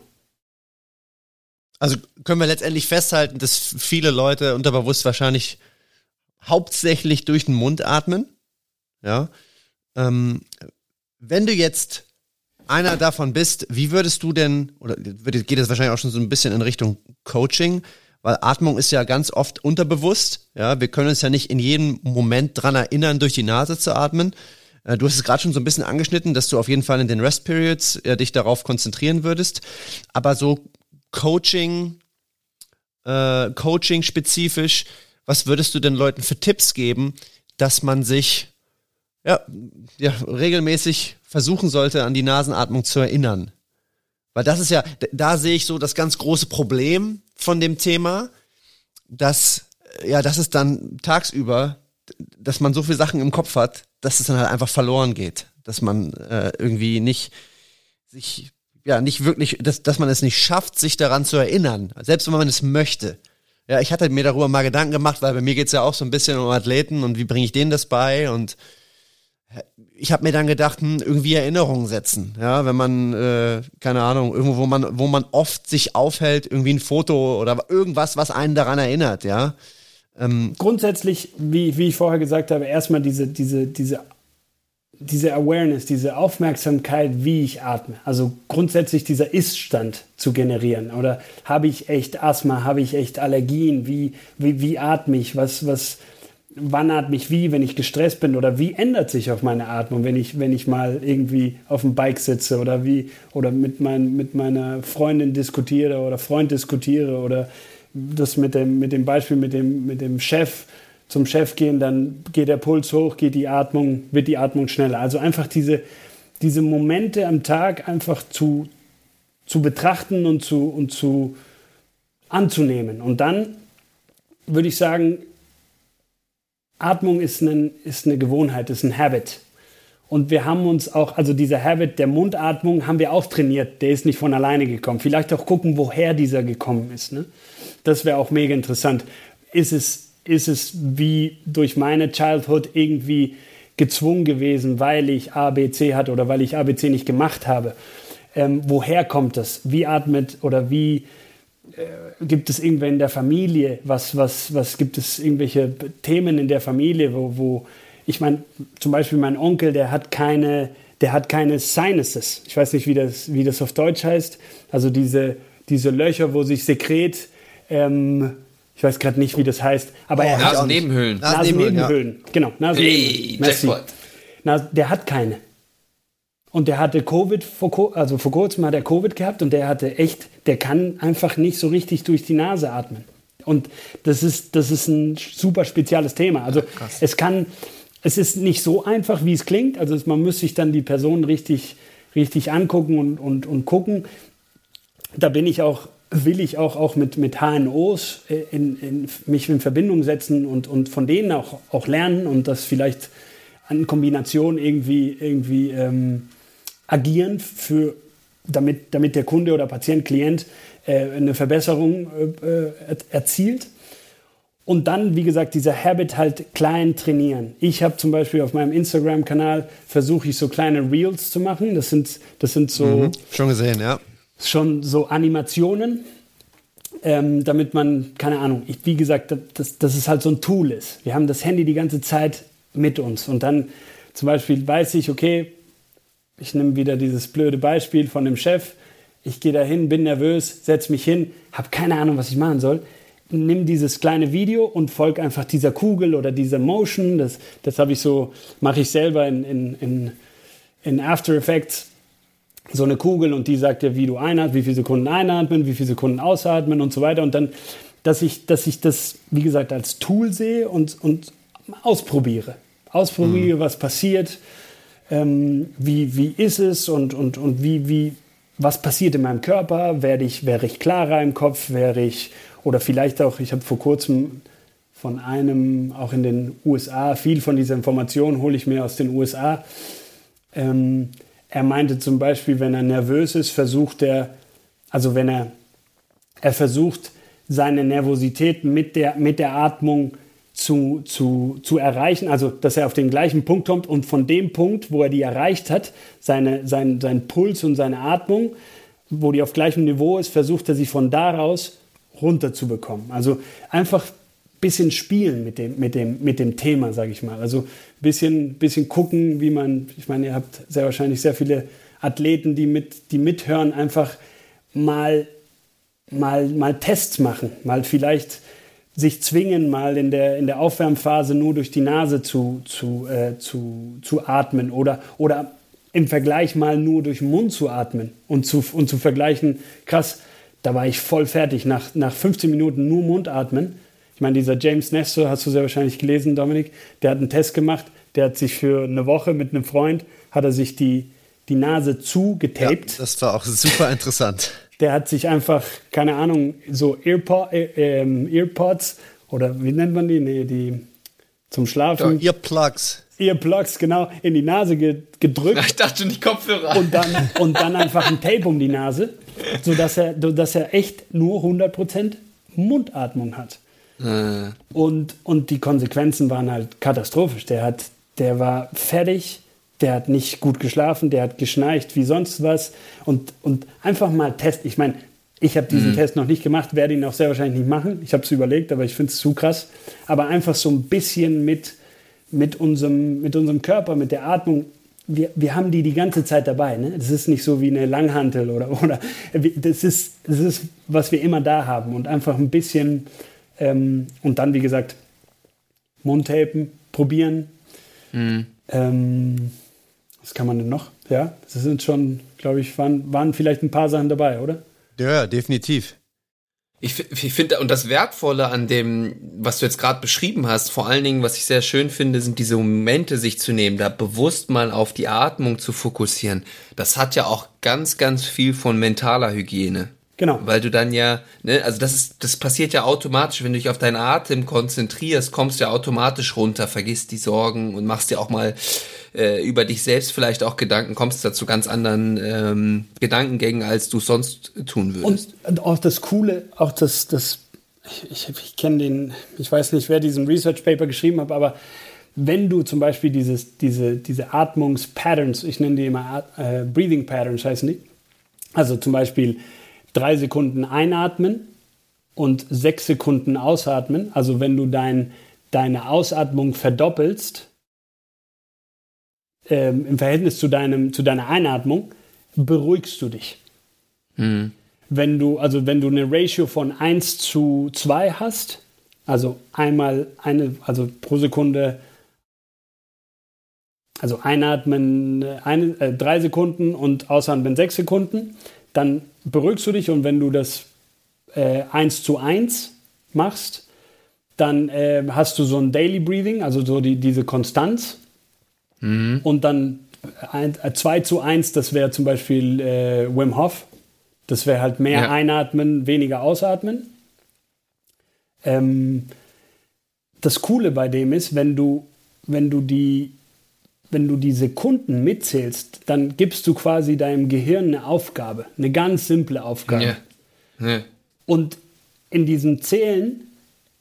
Also können wir letztendlich festhalten, dass viele Leute unterbewusst wahrscheinlich hauptsächlich durch den Mund atmen. Ja. Ähm, wenn du jetzt einer davon bist, wie würdest du denn, oder geht es wahrscheinlich auch schon so ein bisschen in Richtung Coaching, weil Atmung ist ja ganz oft unterbewusst. Ja, wir können uns ja nicht in jedem Moment dran erinnern, durch die Nase zu atmen. Äh, du hast es gerade schon so ein bisschen angeschnitten, dass du auf jeden Fall in den Rest Periods äh, dich darauf konzentrieren würdest. Aber so Coaching, äh, Coaching spezifisch, was würdest du den Leuten für Tipps geben, dass man sich ja, ja regelmäßig versuchen sollte, an die Nasenatmung zu erinnern? Weil das ist ja, da sehe ich so das ganz große Problem von dem Thema, dass, ja, dass es dann tagsüber, dass man so viele Sachen im Kopf hat, dass es dann halt einfach verloren geht. Dass man äh, irgendwie nicht sich, ja, nicht wirklich, dass, dass man es nicht schafft, sich daran zu erinnern. Selbst wenn man es möchte. Ja, ich hatte mir darüber mal Gedanken gemacht, weil bei mir geht's ja auch so ein bisschen um Athleten und wie bringe ich denen das bei und ich habe mir dann gedacht, hm, irgendwie Erinnerungen setzen. Ja, wenn man, äh, keine Ahnung, irgendwo, wo man, wo man oft sich aufhält, irgendwie ein Foto oder irgendwas, was einen daran erinnert, ja. Ähm, Grundsätzlich, wie, wie ich vorher gesagt habe, erstmal diese, diese, diese, diese Awareness, diese Aufmerksamkeit, wie ich atme. Also grundsätzlich dieser Ist-Stand zu generieren. Oder habe ich echt Asthma, habe ich echt Allergien, wie, wie, wie atme ich, was, was, wann atme ich wie, wenn ich gestresst bin? Oder wie ändert sich auf meine Atmung, wenn ich, wenn ich mal irgendwie auf dem Bike sitze? Oder wie oder mit, mein, mit meiner Freundin diskutiere oder Freund diskutiere? Oder das mit dem, mit dem Beispiel mit dem, mit dem Chef zum Chef gehen, dann geht der Puls hoch, geht die Atmung, wird die Atmung schneller. Also einfach diese, diese Momente am Tag einfach zu, zu betrachten und zu, und zu anzunehmen. Und dann würde ich sagen, Atmung ist, ein, ist eine Gewohnheit, ist ein Habit. Und wir haben uns auch, also dieser Habit der Mundatmung haben wir auch trainiert. Der ist nicht von alleine gekommen. Vielleicht auch gucken, woher dieser gekommen ist. Ne? Das wäre auch mega interessant. Ist es ist es wie durch meine Childhood irgendwie gezwungen gewesen, weil ich ABC hatte oder weil ich ABC nicht gemacht habe. Ähm, woher kommt das? Wie atmet oder wie äh, gibt es irgendwer in der Familie? Was, was, was gibt es irgendwelche Themen in der Familie, wo, wo ich meine, zum Beispiel mein Onkel, der hat keine, der hat keine Sinuses. Ich weiß nicht, wie das, wie das auf Deutsch heißt. Also diese, diese Löcher, wo sich Sekret ähm, ich weiß gerade nicht, wie das heißt. Aber oh, er hat Nasennebenhöhlen. Nasennebenhöhlen, ja. genau. Nasennebenhöhlen. Jackpot. Na, der hat keine. Und der hatte Covid, vor, also vor kurzem hat er Covid gehabt und der hatte echt, der kann einfach nicht so richtig durch die Nase atmen. Und das ist, das ist ein super spezielles Thema. Also ja, es kann, es ist nicht so einfach, wie es klingt. Also man muss sich dann die Person richtig, richtig angucken und, und, und gucken. Da bin ich auch will ich auch, auch mit, mit HNOs in, in, mich in Verbindung setzen und, und von denen auch, auch lernen und das vielleicht an Kombination irgendwie, irgendwie ähm, agieren, für, damit, damit der Kunde oder Patient, Klient äh, eine Verbesserung äh, äh erzielt. Und dann, wie gesagt, dieser Habit halt klein trainieren. Ich habe zum Beispiel auf meinem Instagram-Kanal versuche ich so kleine Reels zu machen. Das sind, das sind so. Mhm, schon gesehen, ja schon so Animationen, ähm, damit man, keine Ahnung, ich, wie gesagt, dass, dass es halt so ein Tool ist. Wir haben das Handy die ganze Zeit mit uns und dann zum Beispiel weiß ich, okay, ich nehme wieder dieses blöde Beispiel von dem Chef, ich gehe da hin, bin nervös, setze mich hin, habe keine Ahnung, was ich machen soll. Nimm dieses kleine Video und folge einfach dieser Kugel oder dieser Motion. Das, das habe ich so, mache ich selber in, in, in, in After Effects so eine Kugel und die sagt dir, wie du einatmen, wie viele Sekunden einatmen, wie viele Sekunden ausatmen und so weiter. Und dann, dass ich, dass ich das, wie gesagt, als Tool sehe und, und ausprobiere. Ausprobiere, mhm. was passiert, ähm, wie, wie ist es und, und, und wie, wie, was passiert in meinem Körper, werde ich, wäre ich klarer im Kopf, wäre ich, oder vielleicht auch, ich habe vor kurzem von einem, auch in den USA, viel von dieser Information hole ich mir aus den USA. Ähm, er meinte zum Beispiel, wenn er nervös ist, versucht er, also wenn er, er versucht, seine Nervosität mit der, mit der Atmung zu, zu, zu erreichen, also dass er auf den gleichen Punkt kommt und von dem Punkt, wo er die erreicht hat, seine, sein, sein Puls und seine Atmung, wo die auf gleichem Niveau ist, versucht er sich von daraus runterzubekommen. Also einfach bisschen spielen mit dem, mit dem, mit dem Thema, sage ich mal. Also ein bisschen, bisschen gucken, wie man, ich meine, ihr habt sehr wahrscheinlich sehr viele Athleten, die, mit, die mithören, einfach mal, mal, mal Tests machen, mal vielleicht sich zwingen, mal in der, in der Aufwärmphase nur durch die Nase zu, zu, äh, zu, zu atmen oder, oder im Vergleich mal nur durch den Mund zu atmen und zu, und zu vergleichen, krass, da war ich voll fertig, nach, nach 15 Minuten nur Mund atmen. Ich meine, dieser James Nestor, hast du sehr wahrscheinlich gelesen, Dominik, der hat einen Test gemacht, der hat sich für eine Woche mit einem Freund, hat er sich die, die Nase zugetaped. Ja, das war auch super interessant. Der hat sich einfach, keine Ahnung, so Earpo äh, äh, Earpods oder wie nennt man die? Nee, die zum Schlafen. Ja, Earplugs. Earplugs, genau, in die Nase ge gedrückt. Ich dachte schon die Kopfhörer. Und dann, und dann einfach ein Tape um die Nase, sodass er, dass er echt nur 100% Mundatmung hat. Äh. Und, und die Konsequenzen waren halt katastrophisch. Der, hat, der war fertig, der hat nicht gut geschlafen, der hat geschnarcht wie sonst was. Und, und einfach mal testen. Ich meine, ich habe diesen mhm. Test noch nicht gemacht, werde ihn auch sehr wahrscheinlich nicht machen. Ich habe es überlegt, aber ich finde es zu krass. Aber einfach so ein bisschen mit, mit, unserem, mit unserem Körper, mit der Atmung. Wir, wir haben die die ganze Zeit dabei. Ne? Das ist nicht so wie eine Langhantel oder, oder das, ist, das ist, was wir immer da haben. Und einfach ein bisschen ähm, und dann, wie gesagt, Mundtapen, probieren. Mhm. Ähm, was kann man denn noch? Ja, das sind schon, glaube ich, waren, waren vielleicht ein paar Sachen dabei, oder? Ja, definitiv. Ich, ich finde, und das Wertvolle an dem, was du jetzt gerade beschrieben hast, vor allen Dingen, was ich sehr schön finde, sind diese Momente sich zu nehmen, da bewusst mal auf die Atmung zu fokussieren. Das hat ja auch ganz, ganz viel von mentaler Hygiene. Genau. Weil du dann ja, ne, also das ist, das passiert ja automatisch, wenn du dich auf deinen Atem konzentrierst, kommst du ja automatisch runter, vergisst die Sorgen und machst dir auch mal äh, über dich selbst vielleicht auch Gedanken, kommst da zu ganz anderen ähm, Gedankengängen, als du sonst tun würdest. Und, auch das Coole, auch das, das ich, ich, ich kenne den, ich weiß nicht, wer diesen Research Paper geschrieben hat, aber wenn du zum Beispiel dieses, diese, diese Atmungspatterns, ich nenne die immer äh, Breathing Patterns, heißen die, also zum Beispiel drei Sekunden einatmen und sechs Sekunden ausatmen, also wenn du dein, deine Ausatmung verdoppelst ähm, im Verhältnis zu, deinem, zu deiner Einatmung, beruhigst du dich. Mhm. Wenn du, also wenn du eine Ratio von 1 zu 2 hast, also einmal eine, also pro Sekunde also einatmen eine, äh, drei Sekunden und ausatmen sechs Sekunden, dann beruhigst du dich und wenn du das äh, 1 zu 1 machst, dann äh, hast du so ein Daily Breathing, also so die, diese Konstanz. Mhm. Und dann 2 äh, zu 1, das wäre zum Beispiel äh, Wim Hof. Das wäre halt mehr ja. einatmen, weniger ausatmen. Ähm, das Coole bei dem ist, wenn du, wenn du die wenn du die Sekunden mitzählst, dann gibst du quasi deinem Gehirn eine Aufgabe, eine ganz simple Aufgabe. Ja. Ja. Und in diesem Zählen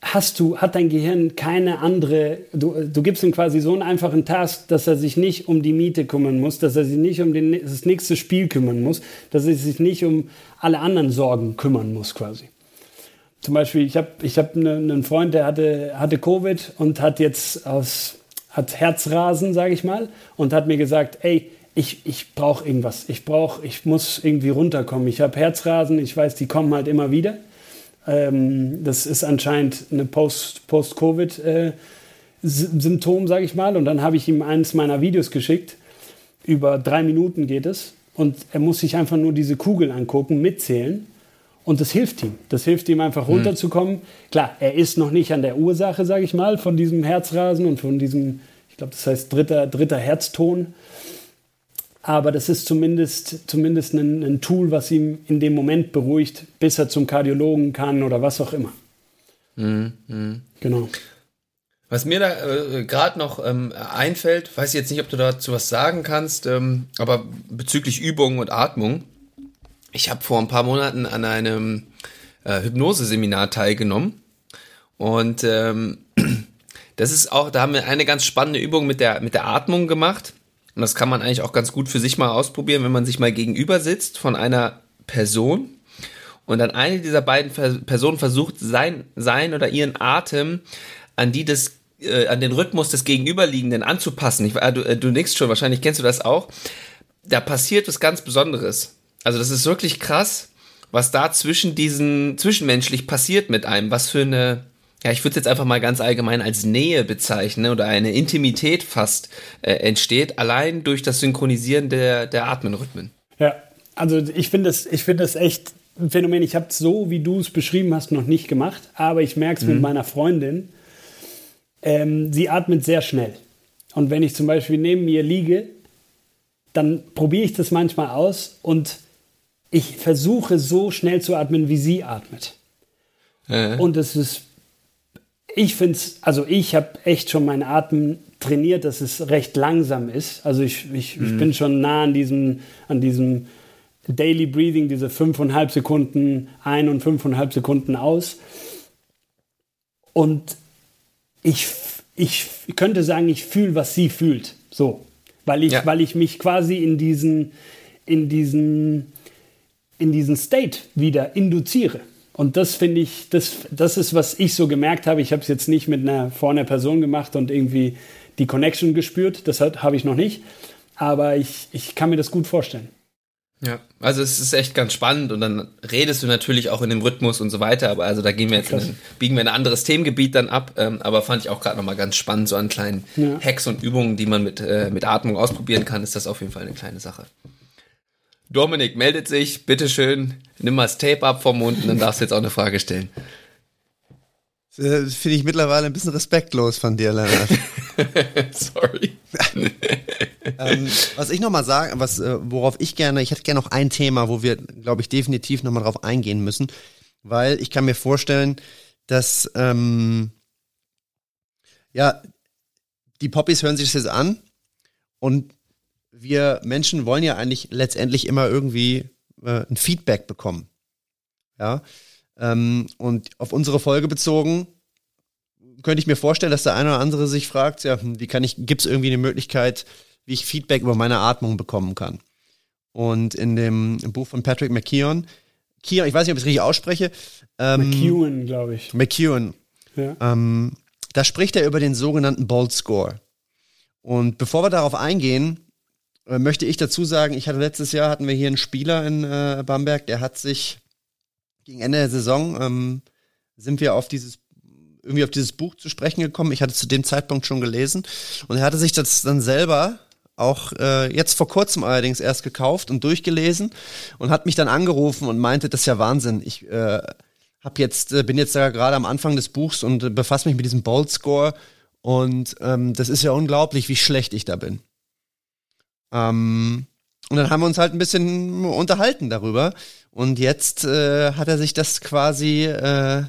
hast du, hat dein Gehirn keine andere, du, du gibst ihm quasi so einen einfachen Task, dass er sich nicht um die Miete kümmern muss, dass er sich nicht um den, das nächste Spiel kümmern muss, dass er sich nicht um alle anderen Sorgen kümmern muss quasi. Zum Beispiel, ich habe ich hab ne, einen Freund, der hatte, hatte Covid und hat jetzt aus hat Herzrasen, sage ich mal, und hat mir gesagt, ey, ich, ich brauche irgendwas. Ich brauche, ich muss irgendwie runterkommen. Ich habe Herzrasen, ich weiß, die kommen halt immer wieder. Ähm, das ist anscheinend eine Post-Covid-Symptom, äh, sage ich mal. Und dann habe ich ihm eines meiner Videos geschickt. Über drei Minuten geht es. Und er muss sich einfach nur diese Kugel angucken, mitzählen. Und das hilft ihm. Das hilft ihm einfach runterzukommen. Mhm. Klar, er ist noch nicht an der Ursache, sage ich mal, von diesem Herzrasen und von diesem, ich glaube, das heißt dritter, dritter Herzton. Aber das ist zumindest, zumindest ein, ein, Tool, was ihm in dem Moment beruhigt, bis er zum Kardiologen kann oder was auch immer. Mhm. Genau. Was mir da äh, gerade noch ähm, einfällt, weiß ich jetzt nicht, ob du dazu was sagen kannst, ähm, aber bezüglich Übung und Atmung, ich habe vor ein paar Monaten an einem äh, Hypnoseseminar teilgenommen und ähm, das ist auch, da haben wir eine ganz spannende Übung mit der mit der Atmung gemacht und das kann man eigentlich auch ganz gut für sich mal ausprobieren, wenn man sich mal gegenüber sitzt von einer Person und dann eine dieser beiden Personen versucht sein sein oder ihren Atem an die des äh, an den Rhythmus des Gegenüberliegenden anzupassen. Ich, äh, du, äh, du nix schon, wahrscheinlich kennst du das auch. Da passiert was ganz Besonderes. Also das ist wirklich krass, was da zwischen diesen, zwischenmenschlich passiert mit einem, was für eine, ja, ich würde es jetzt einfach mal ganz allgemein als Nähe bezeichnen oder eine Intimität fast äh, entsteht, allein durch das Synchronisieren der, der Atmenrhythmen. Ja, also ich finde es ich finde das echt ein Phänomen. Ich habe es so, wie du es beschrieben hast, noch nicht gemacht, aber ich merke es mhm. mit meiner Freundin. Ähm, sie atmet sehr schnell. Und wenn ich zum Beispiel neben ihr liege, dann probiere ich das manchmal aus und ich versuche so schnell zu atmen, wie sie atmet. Äh. Und es ist, ich finde es, also ich habe echt schon meinen Atem trainiert, dass es recht langsam ist. Also ich, ich, mhm. ich bin schon nah an diesem, an diesem Daily Breathing, diese fünfeinhalb Sekunden ein und fünfeinhalb Sekunden aus. Und ich, ich könnte sagen, ich fühle, was sie fühlt. So. Weil ich, ja. weil ich mich quasi in diesen, in diesen in diesen State wieder induziere. Und das finde ich, das, das ist, was ich so gemerkt habe. Ich habe es jetzt nicht mit einer vor einer Person gemacht und irgendwie die Connection gespürt. Das habe ich noch nicht. Aber ich, ich kann mir das gut vorstellen. Ja, also es ist echt ganz spannend und dann redest du natürlich auch in dem Rhythmus und so weiter, aber also da gehen wir jetzt in, biegen wir ein anderes Themengebiet dann ab, ähm, aber fand ich auch gerade nochmal ganz spannend, so an kleinen ja. Hacks und Übungen, die man mit, äh, mit Atmung ausprobieren kann, ist das auf jeden Fall eine kleine Sache. Dominik meldet sich, bitteschön, nimm mal das Tape ab vom Mund und dann darfst du jetzt auch eine Frage stellen. Das finde ich mittlerweile ein bisschen respektlos von dir, Lennart. Sorry. ähm, was ich nochmal sagen, was, äh, worauf ich gerne, ich hätte gerne noch ein Thema, wo wir, glaube ich, definitiv nochmal drauf eingehen müssen, weil ich kann mir vorstellen, dass, ähm, ja, die Poppies hören sich das jetzt an und wir Menschen wollen ja eigentlich letztendlich immer irgendwie äh, ein Feedback bekommen. Ja. Ähm, und auf unsere Folge bezogen, könnte ich mir vorstellen, dass der eine oder andere sich fragt, ja, hm, wie kann ich, gibt es irgendwie eine Möglichkeit, wie ich Feedback über meine Atmung bekommen kann? Und in dem Buch von Patrick McKeown, Keon, ich weiß nicht, ob ich es richtig ausspreche. Ähm, McEwen, glaube ich. McEwen. Ja. Ähm, da spricht er über den sogenannten Bold Score. Und bevor wir darauf eingehen, möchte ich dazu sagen, ich hatte letztes Jahr hatten wir hier einen Spieler in äh, Bamberg, der hat sich gegen Ende der Saison ähm, sind wir auf dieses irgendwie auf dieses Buch zu sprechen gekommen. Ich hatte zu dem Zeitpunkt schon gelesen und er hatte sich das dann selber auch äh, jetzt vor kurzem allerdings erst gekauft und durchgelesen und hat mich dann angerufen und meinte, das ist ja Wahnsinn. Ich äh, hab jetzt äh, bin jetzt da gerade am Anfang des Buchs und äh, befasse mich mit diesem Bold Score und ähm, das ist ja unglaublich, wie schlecht ich da bin. Ähm, und dann haben wir uns halt ein bisschen unterhalten darüber. Und jetzt äh, hat er sich das quasi äh,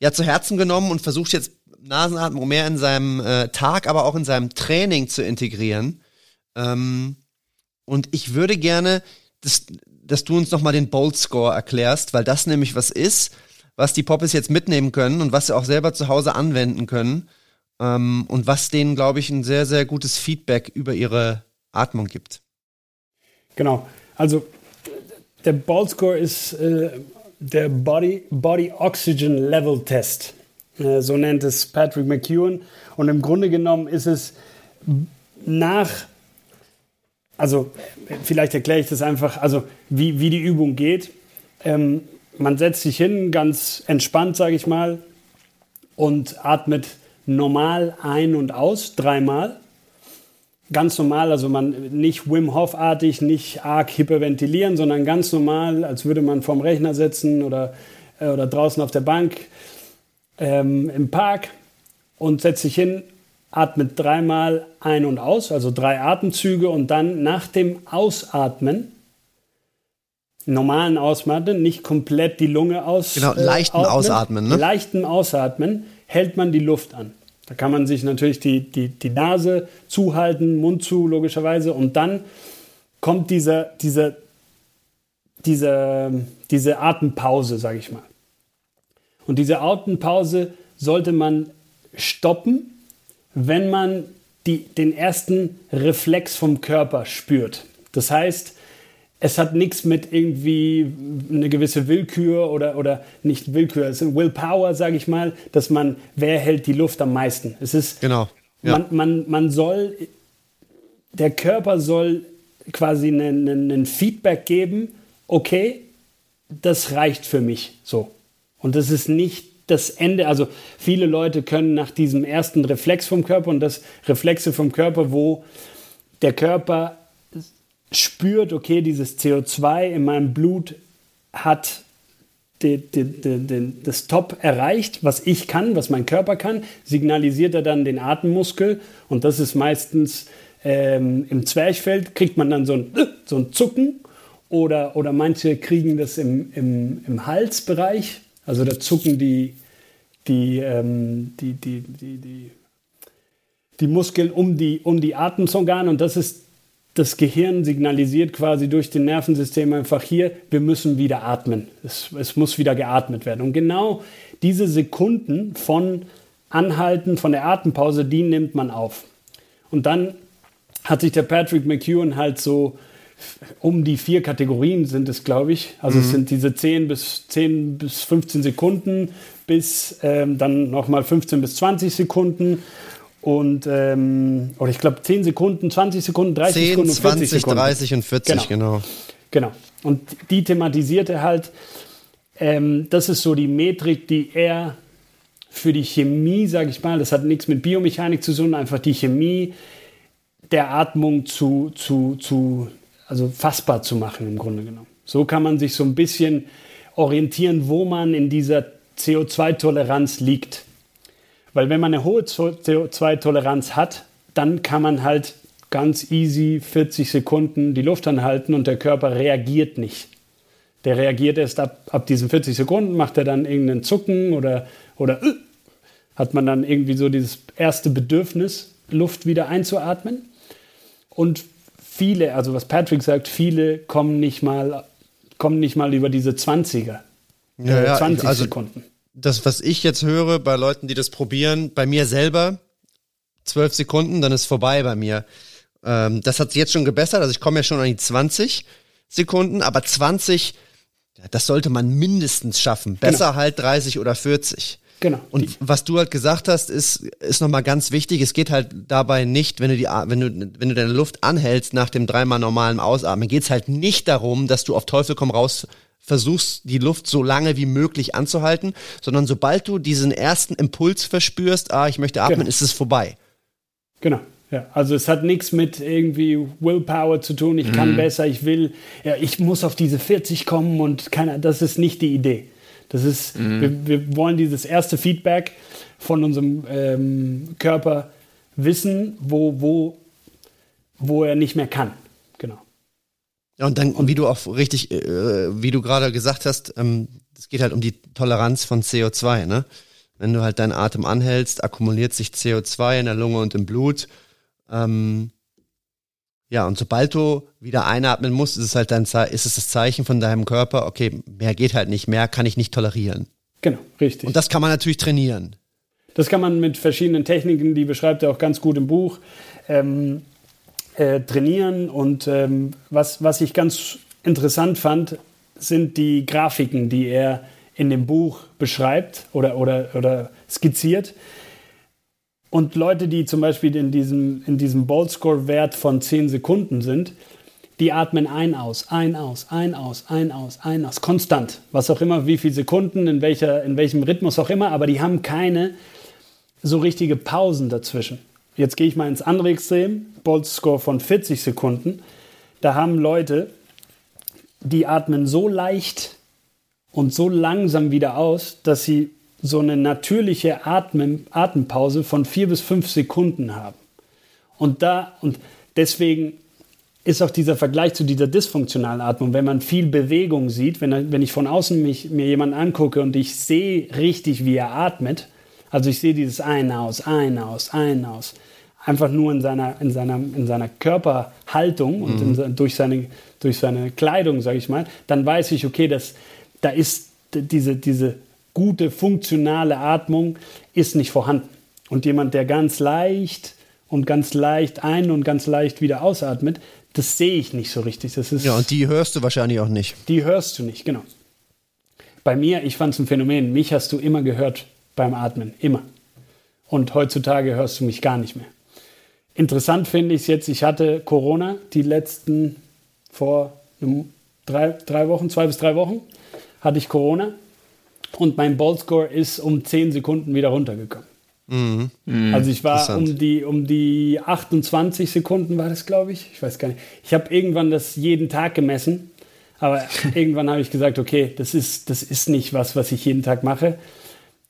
ja zu Herzen genommen und versucht jetzt Nasenatmung mehr in seinem äh, Tag, aber auch in seinem Training zu integrieren. Ähm, und ich würde gerne, dass, dass du uns nochmal den Bold Score erklärst, weil das nämlich was ist, was die Poppes jetzt mitnehmen können und was sie auch selber zu Hause anwenden können. Ähm, und was denen, glaube ich, ein sehr, sehr gutes Feedback über ihre Atmung gibt. Genau. Also der Bold Score ist äh, der Body, Body Oxygen Level Test. Äh, so nennt es Patrick McEwen. Und im Grunde genommen ist es nach, also vielleicht erkläre ich das einfach, also wie, wie die Übung geht. Ähm, man setzt sich hin, ganz entspannt, sage ich mal, und atmet normal ein und aus, dreimal ganz normal, also man nicht Wim Hof-artig, nicht arg hyperventilieren, sondern ganz normal, als würde man vorm Rechner sitzen oder, äh, oder draußen auf der Bank ähm, im Park und setzt sich hin, atmet dreimal ein und aus, also drei Atemzüge und dann nach dem Ausatmen, normalen Ausatmen, nicht komplett die Lunge aus. Genau, leichten äh, Ausatmen, ne? Leichten Ausatmen hält man die Luft an. Da kann man sich natürlich die, die, die Nase zuhalten, Mund zu, logischerweise. Und dann kommt dieser, dieser, diese, diese Atempause, sage ich mal. Und diese Atempause sollte man stoppen, wenn man die, den ersten Reflex vom Körper spürt. Das heißt, es hat nichts mit irgendwie eine gewisse Willkür oder, oder nicht Willkür, es ist Willpower, sage ich mal, dass man, wer hält die Luft am meisten? Es ist, genau. Ja. Man, man, man soll, der Körper soll quasi ein Feedback geben, okay, das reicht für mich so. Und das ist nicht das Ende, also viele Leute können nach diesem ersten Reflex vom Körper und das Reflexe vom Körper, wo der Körper spürt, okay, dieses CO2 in meinem Blut hat die, die, die, das Top erreicht, was ich kann, was mein Körper kann, signalisiert er dann den Atemmuskel und das ist meistens ähm, im Zwerchfeld, kriegt man dann so ein, so ein Zucken oder, oder manche kriegen das im, im, im Halsbereich, also da zucken die, die, ähm, die, die, die, die, die Muskeln um die, um die Atemorgane und das ist das Gehirn signalisiert quasi durch den Nervensystem einfach hier, wir müssen wieder atmen. Es, es muss wieder geatmet werden. Und genau diese Sekunden von Anhalten, von der Atempause, die nimmt man auf. Und dann hat sich der Patrick McEwen halt so um die vier Kategorien sind es, glaube ich. Also mhm. es sind diese 10 bis, 10 bis 15 Sekunden bis ähm, dann nochmal 15 bis 20 Sekunden und ähm, oder ich glaube 10 Sekunden, 20 Sekunden, 30 10, Sekunden und 40 20, Sekunden. 30 und 40, genau. Genau. genau. Und die thematisierte halt, ähm, das ist so die Metrik, die er für die Chemie, sage ich mal, das hat nichts mit Biomechanik zu tun, einfach die Chemie der Atmung zu, zu, zu, also fassbar zu machen im Grunde genommen. So kann man sich so ein bisschen orientieren, wo man in dieser CO2-Toleranz liegt. Weil wenn man eine hohe CO2-Toleranz hat, dann kann man halt ganz easy 40 Sekunden die Luft anhalten und der Körper reagiert nicht. Der reagiert erst ab, ab diesen 40 Sekunden, macht er dann irgendeinen Zucken oder, oder äh, hat man dann irgendwie so dieses erste Bedürfnis, Luft wieder einzuatmen. Und viele, also was Patrick sagt, viele kommen nicht mal, kommen nicht mal über diese 20er. Ja, ja, 20 also- Sekunden. Das, was ich jetzt höre bei Leuten, die das probieren, bei mir selber, zwölf Sekunden, dann ist vorbei bei mir. Ähm, das hat sich jetzt schon gebessert, also ich komme ja schon an die 20 Sekunden, aber 20, ja, das sollte man mindestens schaffen. Besser halt 30 oder 40. Genau. Und was du halt gesagt hast, ist, ist nochmal ganz wichtig. Es geht halt dabei nicht, wenn du die, wenn du, wenn du deine Luft anhältst nach dem dreimal normalen Ausatmen, geht es halt nicht darum, dass du auf Teufel komm raus versuchst, die Luft so lange wie möglich anzuhalten, sondern sobald du diesen ersten Impuls verspürst, ah, ich möchte atmen, Genau. ist es vorbei. Genau. Ja, also es hat nichts mit irgendwie Willpower zu tun. Ich kann besser, ich will, ja, ich muss auf diese 40 kommen und keiner, das ist nicht die Idee. Das ist, wir, wir wollen dieses erste Feedback von unserem ähm, Körper wissen, wo, wo, wo er nicht mehr kann. Ja, und dann, wie du auch richtig, äh, wie du gerade gesagt hast, ähm, es geht halt um die Toleranz von CO2, ne? Wenn du halt deinen Atem anhältst, akkumuliert sich CO2 in der Lunge und im Blut. Ähm, ja, und sobald du wieder einatmen musst, ist es halt dein Ze ist es das Zeichen von deinem Körper, okay, mehr geht halt nicht, mehr kann ich nicht tolerieren. Genau, richtig. Und das kann man natürlich trainieren. Das kann man mit verschiedenen Techniken, die beschreibt er auch ganz gut im Buch, ähm, äh, trainieren. Und ähm, was, was ich ganz interessant fand, sind die Grafiken, die er in dem Buch beschreibt oder, oder, oder skizziert. Und Leute, die zum Beispiel in diesem, in diesem Bold-Score-Wert von 10 Sekunden sind, die atmen ein aus, ein aus, ein aus, ein aus, ein aus, konstant. Was auch immer, wie viele Sekunden, in, welcher, in welchem Rhythmus auch immer, aber die haben keine so richtige Pausen dazwischen. Jetzt gehe ich mal ins andere Extrem, Bolt-Score von 40 Sekunden. Da haben Leute, die atmen so leicht und so langsam wieder aus, dass sie so eine natürliche Atmen, Atempause von vier bis fünf Sekunden haben. Und da, und deswegen ist auch dieser Vergleich zu dieser dysfunktionalen Atmung, wenn man viel Bewegung sieht, wenn, wenn ich von außen mich, mir jemanden angucke und ich sehe richtig, wie er atmet, also ich sehe dieses Ein, Aus, Ein, Aus, Ein, Aus, einfach nur in seiner, in seiner, in seiner Körperhaltung und in, se- durch, seine, durch seine Kleidung, sage ich mal, dann weiß ich, okay, das, da ist diese, diese gute, funktionale Atmung ist nicht vorhanden. Und jemand, der ganz leicht und ganz leicht ein- und ganz leicht wieder ausatmet, das sehe ich nicht so richtig. Das ist, Ja, und die hörst du wahrscheinlich auch nicht. die hörst du nicht, genau. Bei mir, ich fand es ein Phänomen, mich hast du immer gehört beim Atmen, immer. Und heutzutage hörst du mich gar nicht mehr. Interessant finde ich es jetzt, ich hatte Corona die letzten, vor einem- drei, drei Wochen, zwei bis drei Wochen, hatte ich Corona und mein Ball-Score ist um 10 Sekunden wieder runtergekommen. Also ich war um die, um die 28 Sekunden war das, glaube ich. Ich weiß gar nicht. Ich habe irgendwann das jeden Tag gemessen, aber irgendwann habe ich gesagt, okay, das ist, das ist nicht was, was ich jeden Tag mache,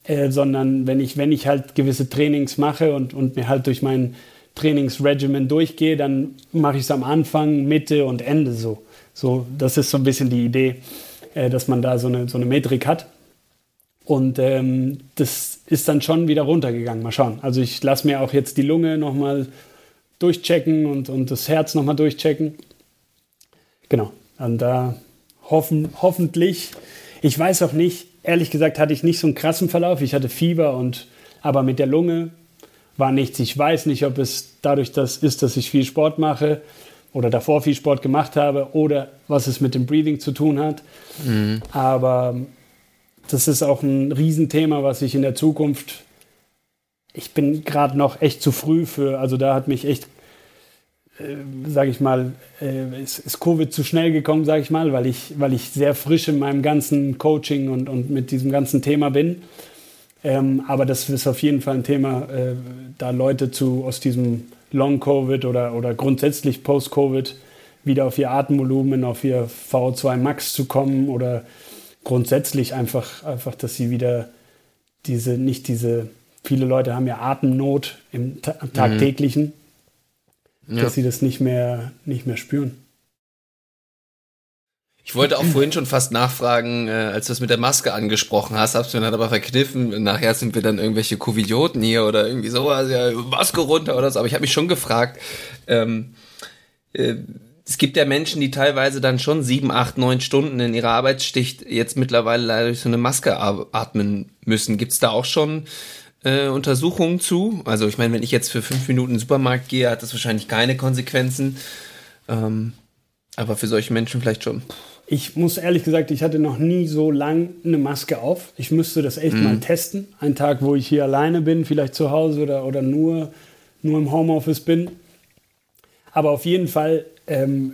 äh, sondern wenn ich, wenn ich halt gewisse Trainings mache und, und mir halt durch mein Trainingsregimen durchgehe, dann mache ich es am Anfang, Mitte und Ende so. So, das ist so ein bisschen die Idee, äh, dass man da so eine, so eine Metrik hat. Und ähm, das ist dann schon wieder runtergegangen. Mal schauen. Also ich lasse mir auch jetzt die Lunge nochmal durchchecken und, und das Herz nochmal durchchecken. Genau. Und da hoffen, hoffentlich, ich weiß auch nicht, ehrlich gesagt hatte ich nicht so einen krassen Verlauf. Ich hatte Fieber und aber mit der Lunge war nichts. Ich weiß nicht, ob es dadurch das ist, dass ich viel Sport mache oder davor viel Sport gemacht habe oder was es mit dem Breathing zu tun hat. Aber das ist auch ein Riesenthema, was ich in der Zukunft. Ich bin gerade noch echt zu früh für, also da hat mich echt, äh, sage ich mal, äh, ist, ist Covid zu schnell gekommen, sage ich mal, weil ich, weil ich sehr frisch in meinem ganzen Coaching und, und mit diesem ganzen Thema bin. Ähm, aber das ist auf jeden Fall ein Thema, äh, da Leute zu aus diesem Long-Covid oder, oder grundsätzlich Post-Covid wieder auf ihr Atemvolumen, auf ihr VO2 Max zu kommen oder grundsätzlich einfach, einfach, dass sie wieder diese, nicht diese, viele Leute haben ja Atemnot im ta tagtäglichen, Ja. dass sie das nicht mehr, nicht mehr spüren. Ich wollte auch vorhin schon fast nachfragen, äh, als du es mit der Maske angesprochen hast, hab's mir dann aber verkniffen. Nachher sind wir dann irgendwelche Covidioten hier oder irgendwie sowas, ja, Maske runter oder so. Aber ich habe mich schon gefragt, ähm, äh, es gibt ja Menschen, die teilweise dann schon sieben, acht, neun Stunden in ihrer Arbeitsschicht jetzt mittlerweile leider durch so eine Maske atmen müssen. Gibt es da auch schon äh, Untersuchungen zu? Also ich meine, wenn ich jetzt für fünf Minuten in den Supermarkt gehe, hat das wahrscheinlich keine Konsequenzen. Ähm, aber für solche Menschen vielleicht schon. Ich muss ehrlich gesagt, ich hatte noch nie so lang eine Maske auf. Ich müsste das echt mm. mal testen. Ein Tag, wo ich hier alleine bin, vielleicht zu Hause oder, oder nur, nur im Homeoffice bin. Aber auf jeden Fall ähm,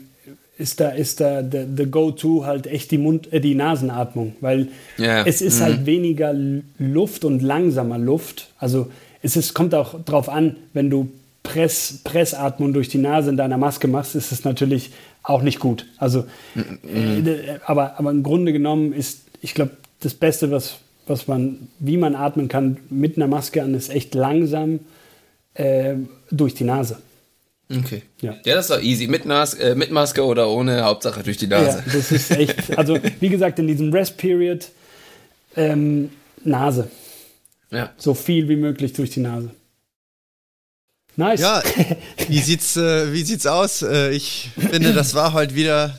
ist da, ist da the, the go-to halt echt die, Mund, äh, die Nasenatmung, weil yeah. es ist halt mhm. halt weniger Luft und langsamer Luft. Also es ist, kommt auch darauf an, wenn du Press, Pressatmung durch die Nase in deiner Maske machst, ist es natürlich auch nicht gut. Also, äh, aber, aber im Grunde genommen ist, ich glaube, das Beste, was, was man, wie man atmen kann mit einer Maske an, ist echt langsam äh, durch die Nase. Okay. Ja. ja, das ist doch easy. Mit, Nas äh, mit Maske oder ohne, Hauptsache durch die Nase. Ja, das ist echt, also wie gesagt, in diesem Rest-Period ähm, Nase. Ja. So viel wie möglich durch die Nase. Nice. Ja, wie sieht's, äh, wie sieht's aus? Äh, ich finde, das war heute wieder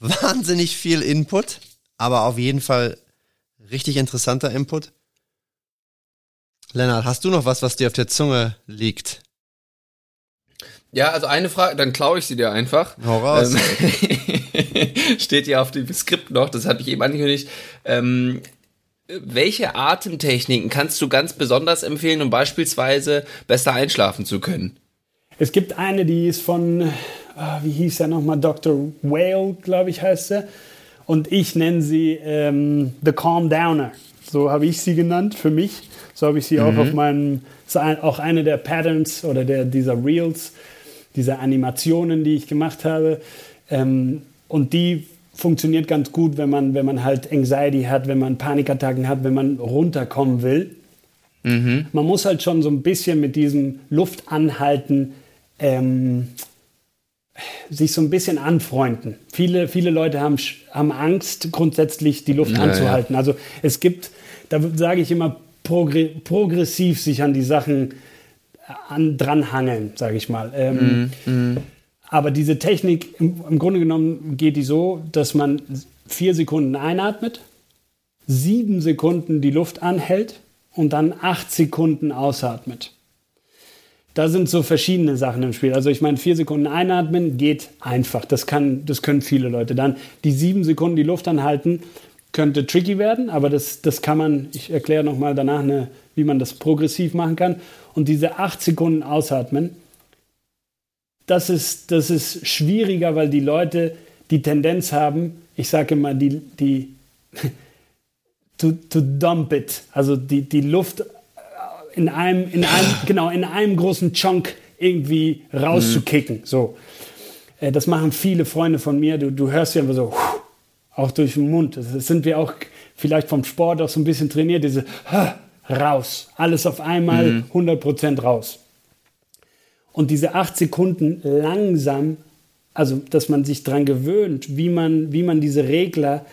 wahnsinnig viel Input, aber auf jeden Fall richtig interessanter Input. Lennart, hast du noch was, was dir auf der Zunge liegt? Ja, also eine Frage, dann klaue ich sie dir einfach. Hau raus. Ähm, steht ja auf dem Skript noch, das hatte ich eben angekündigt. Ähm, welche Atemtechniken kannst du ganz besonders empfehlen, um beispielsweise besser einschlafen zu können? Es gibt eine, die ist von, äh, wie hieß er nochmal, Dr. Whale, glaube ich, heißt er. Und ich nenne sie ähm, The Calm Downer. So habe ich sie genannt für mich. So habe ich sie mhm. auch auf meinem, auch eine der Patterns oder der, dieser Reels diese Animationen, die ich gemacht habe. Ähm, und die funktioniert ganz gut, wenn man, wenn man halt Anxiety hat, wenn man Panikattacken hat, wenn man runterkommen will. Mhm. Man muss halt schon so ein bisschen mit diesem Luftanhalten ähm, sich so ein bisschen anfreunden. Viele, viele Leute haben, haben Angst, grundsätzlich die Luft ja, anzuhalten. Also es gibt, da sage ich immer, progressiv sich an die Sachen an, dranhangeln, sage ich mal. Ähm, mm, mm. Aber diese Technik, im, im, Grunde genommen geht die so, dass man vier Sekunden einatmet, sieben Sekunden die Luft anhält und dann acht Sekunden ausatmet. Da sind so verschiedene Sachen im Spiel. Also ich meine, vier Sekunden einatmen geht einfach. Das, kann, das können viele Leute. Dann die sieben Sekunden die Luft anhalten, könnte tricky werden, aber das, das kann man, ich erkläre nochmal danach, eine, wie man das progressiv machen kann und diese acht Sekunden ausatmen, das ist, das ist schwieriger, weil die Leute die Tendenz haben, ich sage immer, die, die to, to dump it, also die, die Luft in einem, in einem, genau, in einem großen Chunk irgendwie rauszukicken. Mhm. So. Äh, das machen viele Freunde von mir. Du, du hörst ja immer so, auch durch den Mund. Das sind wir auch vielleicht vom Sport auch so ein bisschen trainiert, diese raus. Alles auf einmal mhm. 100% raus. Und diese acht Sekunden langsam, also dass man sich daran gewöhnt, wie man, wie man diese Regler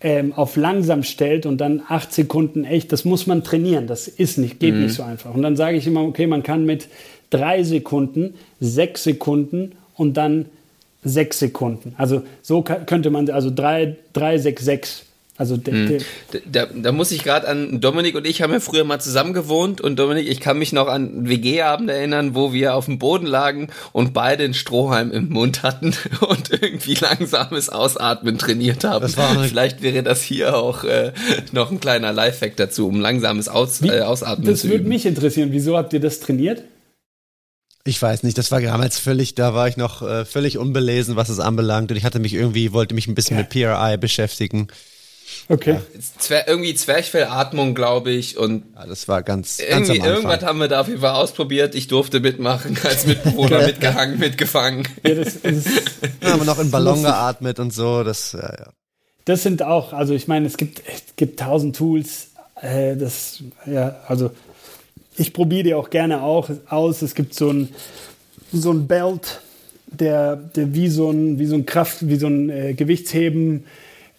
ähm, auf langsam stellt und dann acht Sekunden echt, das muss man trainieren. Das ist nicht, geht mhm. nicht so einfach. Und dann sage ich immer, okay, man kann mit drei Sekunden, sechs Sekunden und dann sechs Sekunden. Also so könnte man, also drei, drei, sechs, sechs also hm. da, da, muss ich gerade an Dominik und ich haben ja früher mal zusammen gewohnt und Dominik, ich kann mich noch an WG-Abend erinnern, wo wir auf dem Boden lagen und beide einen Strohhalm im Mund hatten und irgendwie langsames Ausatmen trainiert haben. Vielleicht wäre das hier auch äh, noch ein kleiner Lifehack dazu, um langsames Aus, Wie, äh, Ausatmen das zu üben. Das würde mich interessieren. Wieso habt ihr das trainiert? Ich weiß nicht, das war damals völlig, da war ich noch äh, völlig unbelesen, was es anbelangt und ich hatte mich irgendwie, wollte mich ein bisschen ja. mit PRI beschäftigen. Okay. Ja. Zwer irgendwie Zwerchfellatmung, glaube ich. Und ja, das war ganz, irgendwie, ganz Irgendwas haben wir da auf jeden Fall ausprobiert. Ich durfte mitmachen, als Mitbewohner mitgehangen, mitgefangen. Ja, das ist, ja, haben wir noch in Ballon geatmet und so. Das, ja, ja. Das sind auch, also ich meine, es gibt, es gibt tausend Tools. Äh, das, ja, also ich probiere die auch gerne auch aus. Es gibt so ein, so ein Belt, der, der wie so ein, wie so ein Kraft, wie so ein äh, Gewichtsheben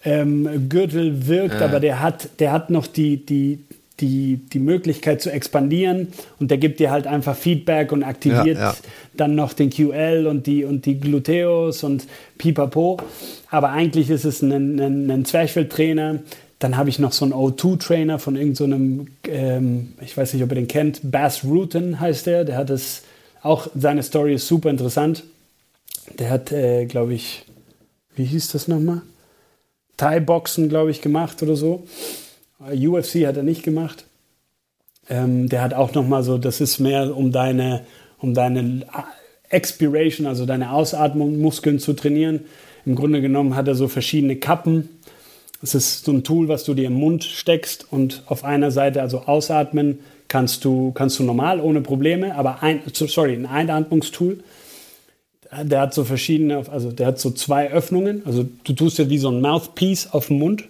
ähm, Gürtel wirkt, äh. aber der hat, der hat noch die, die, die, die Möglichkeit zu expandieren und der gibt dir halt einfach Feedback und aktiviert ja, ja. dann noch den QL und die, und die Gluteus und Pipapo. Aber eigentlich ist es ein, ein, ein Zwerchfelltrainer. Dann habe ich noch so einen O2-Trainer von irgendeinem, so ähm, ich weiß nicht, ob ihr den kennt, Bass Rutten heißt der. Der hat es auch, seine Story ist super interessant. Der hat, äh, glaube ich, wie hieß das nochmal? Thai-Boxen, glaube ich, gemacht oder so. UFC hat er nicht gemacht. Ähm, der hat auch noch mal so, das ist mehr um deine, um deine Expiration, also deine Ausatmung, Muskeln zu trainieren. Im Grunde genommen hat er so verschiedene Kappen. Es ist so ein Tool, was du dir im Mund steckst und auf einer Seite, also ausatmen, kannst du, kannst du normal ohne Probleme, aber ein, sorry, ein Einatmungstool. Der hat so verschiedene, also der hat so zwei Öffnungen. Also du tust ja wie so ein Mouthpiece auf dem Mund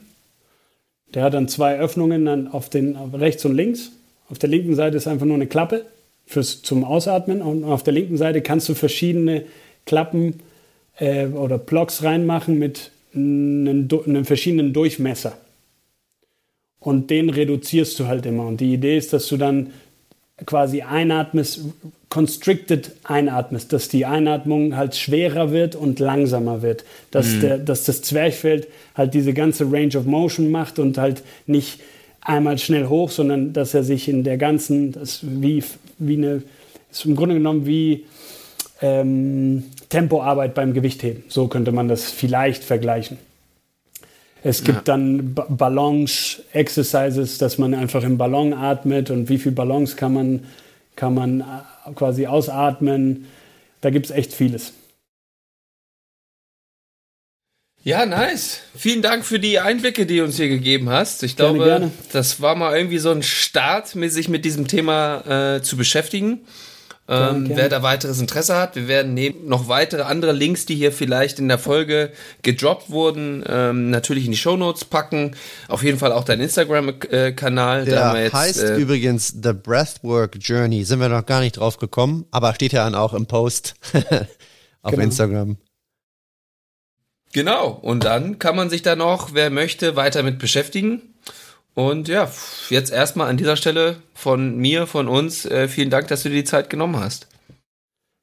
der hat dann zwei Öffnungen dann auf den auf rechts und links. Auf der linken Seite ist einfach nur eine Klappe fürs, zum Ausatmen und auf der linken Seite kannst du verschiedene Klappen äh, oder Blocks reinmachen mit einem, einem verschiedenen Durchmesser. Und den reduzierst du halt immer. Und die Idee ist, dass du dann quasi einatmest, constricted einatmest, dass die Einatmung halt schwerer wird und langsamer wird, dass, mhm. der, dass das Zwerchfeld halt diese ganze Range of Motion macht und halt nicht einmal schnell hoch, sondern dass er sich in der ganzen, das wie, wie eine, ist im Grunde genommen wie ähm, Tempoarbeit beim Gewichtheben. So könnte man das vielleicht vergleichen. Es gibt ja. dann Balance-Exercises, dass man einfach im Ballon atmet und wie viel Ballons kann man, kann man quasi ausatmen. Da gibt es echt vieles. Ja, nice. Vielen Dank für die Einblicke, die du uns hier gegeben hast. Ich glaube, gerne, gerne. das war mal irgendwie so ein Start, sich mit diesem Thema äh, zu beschäftigen. Ähm, wer da weiteres Interesse hat, wir werden neben noch weitere andere Links, die hier vielleicht in der Folge gedroppt wurden, ähm, natürlich in die Shownotes packen. Auf jeden Fall auch dein Instagram-Kanal. Der jetzt, heißt äh, übrigens The Breathwork Journey. Sind wir noch gar nicht drauf gekommen, aber steht ja dann auch im Post auf genau. Instagram. Genau. Und dann kann man sich da noch, wer möchte, weiter mit beschäftigen. Und ja, jetzt erstmal an dieser Stelle von mir, von uns, äh, vielen Dank, dass du dir die Zeit genommen hast.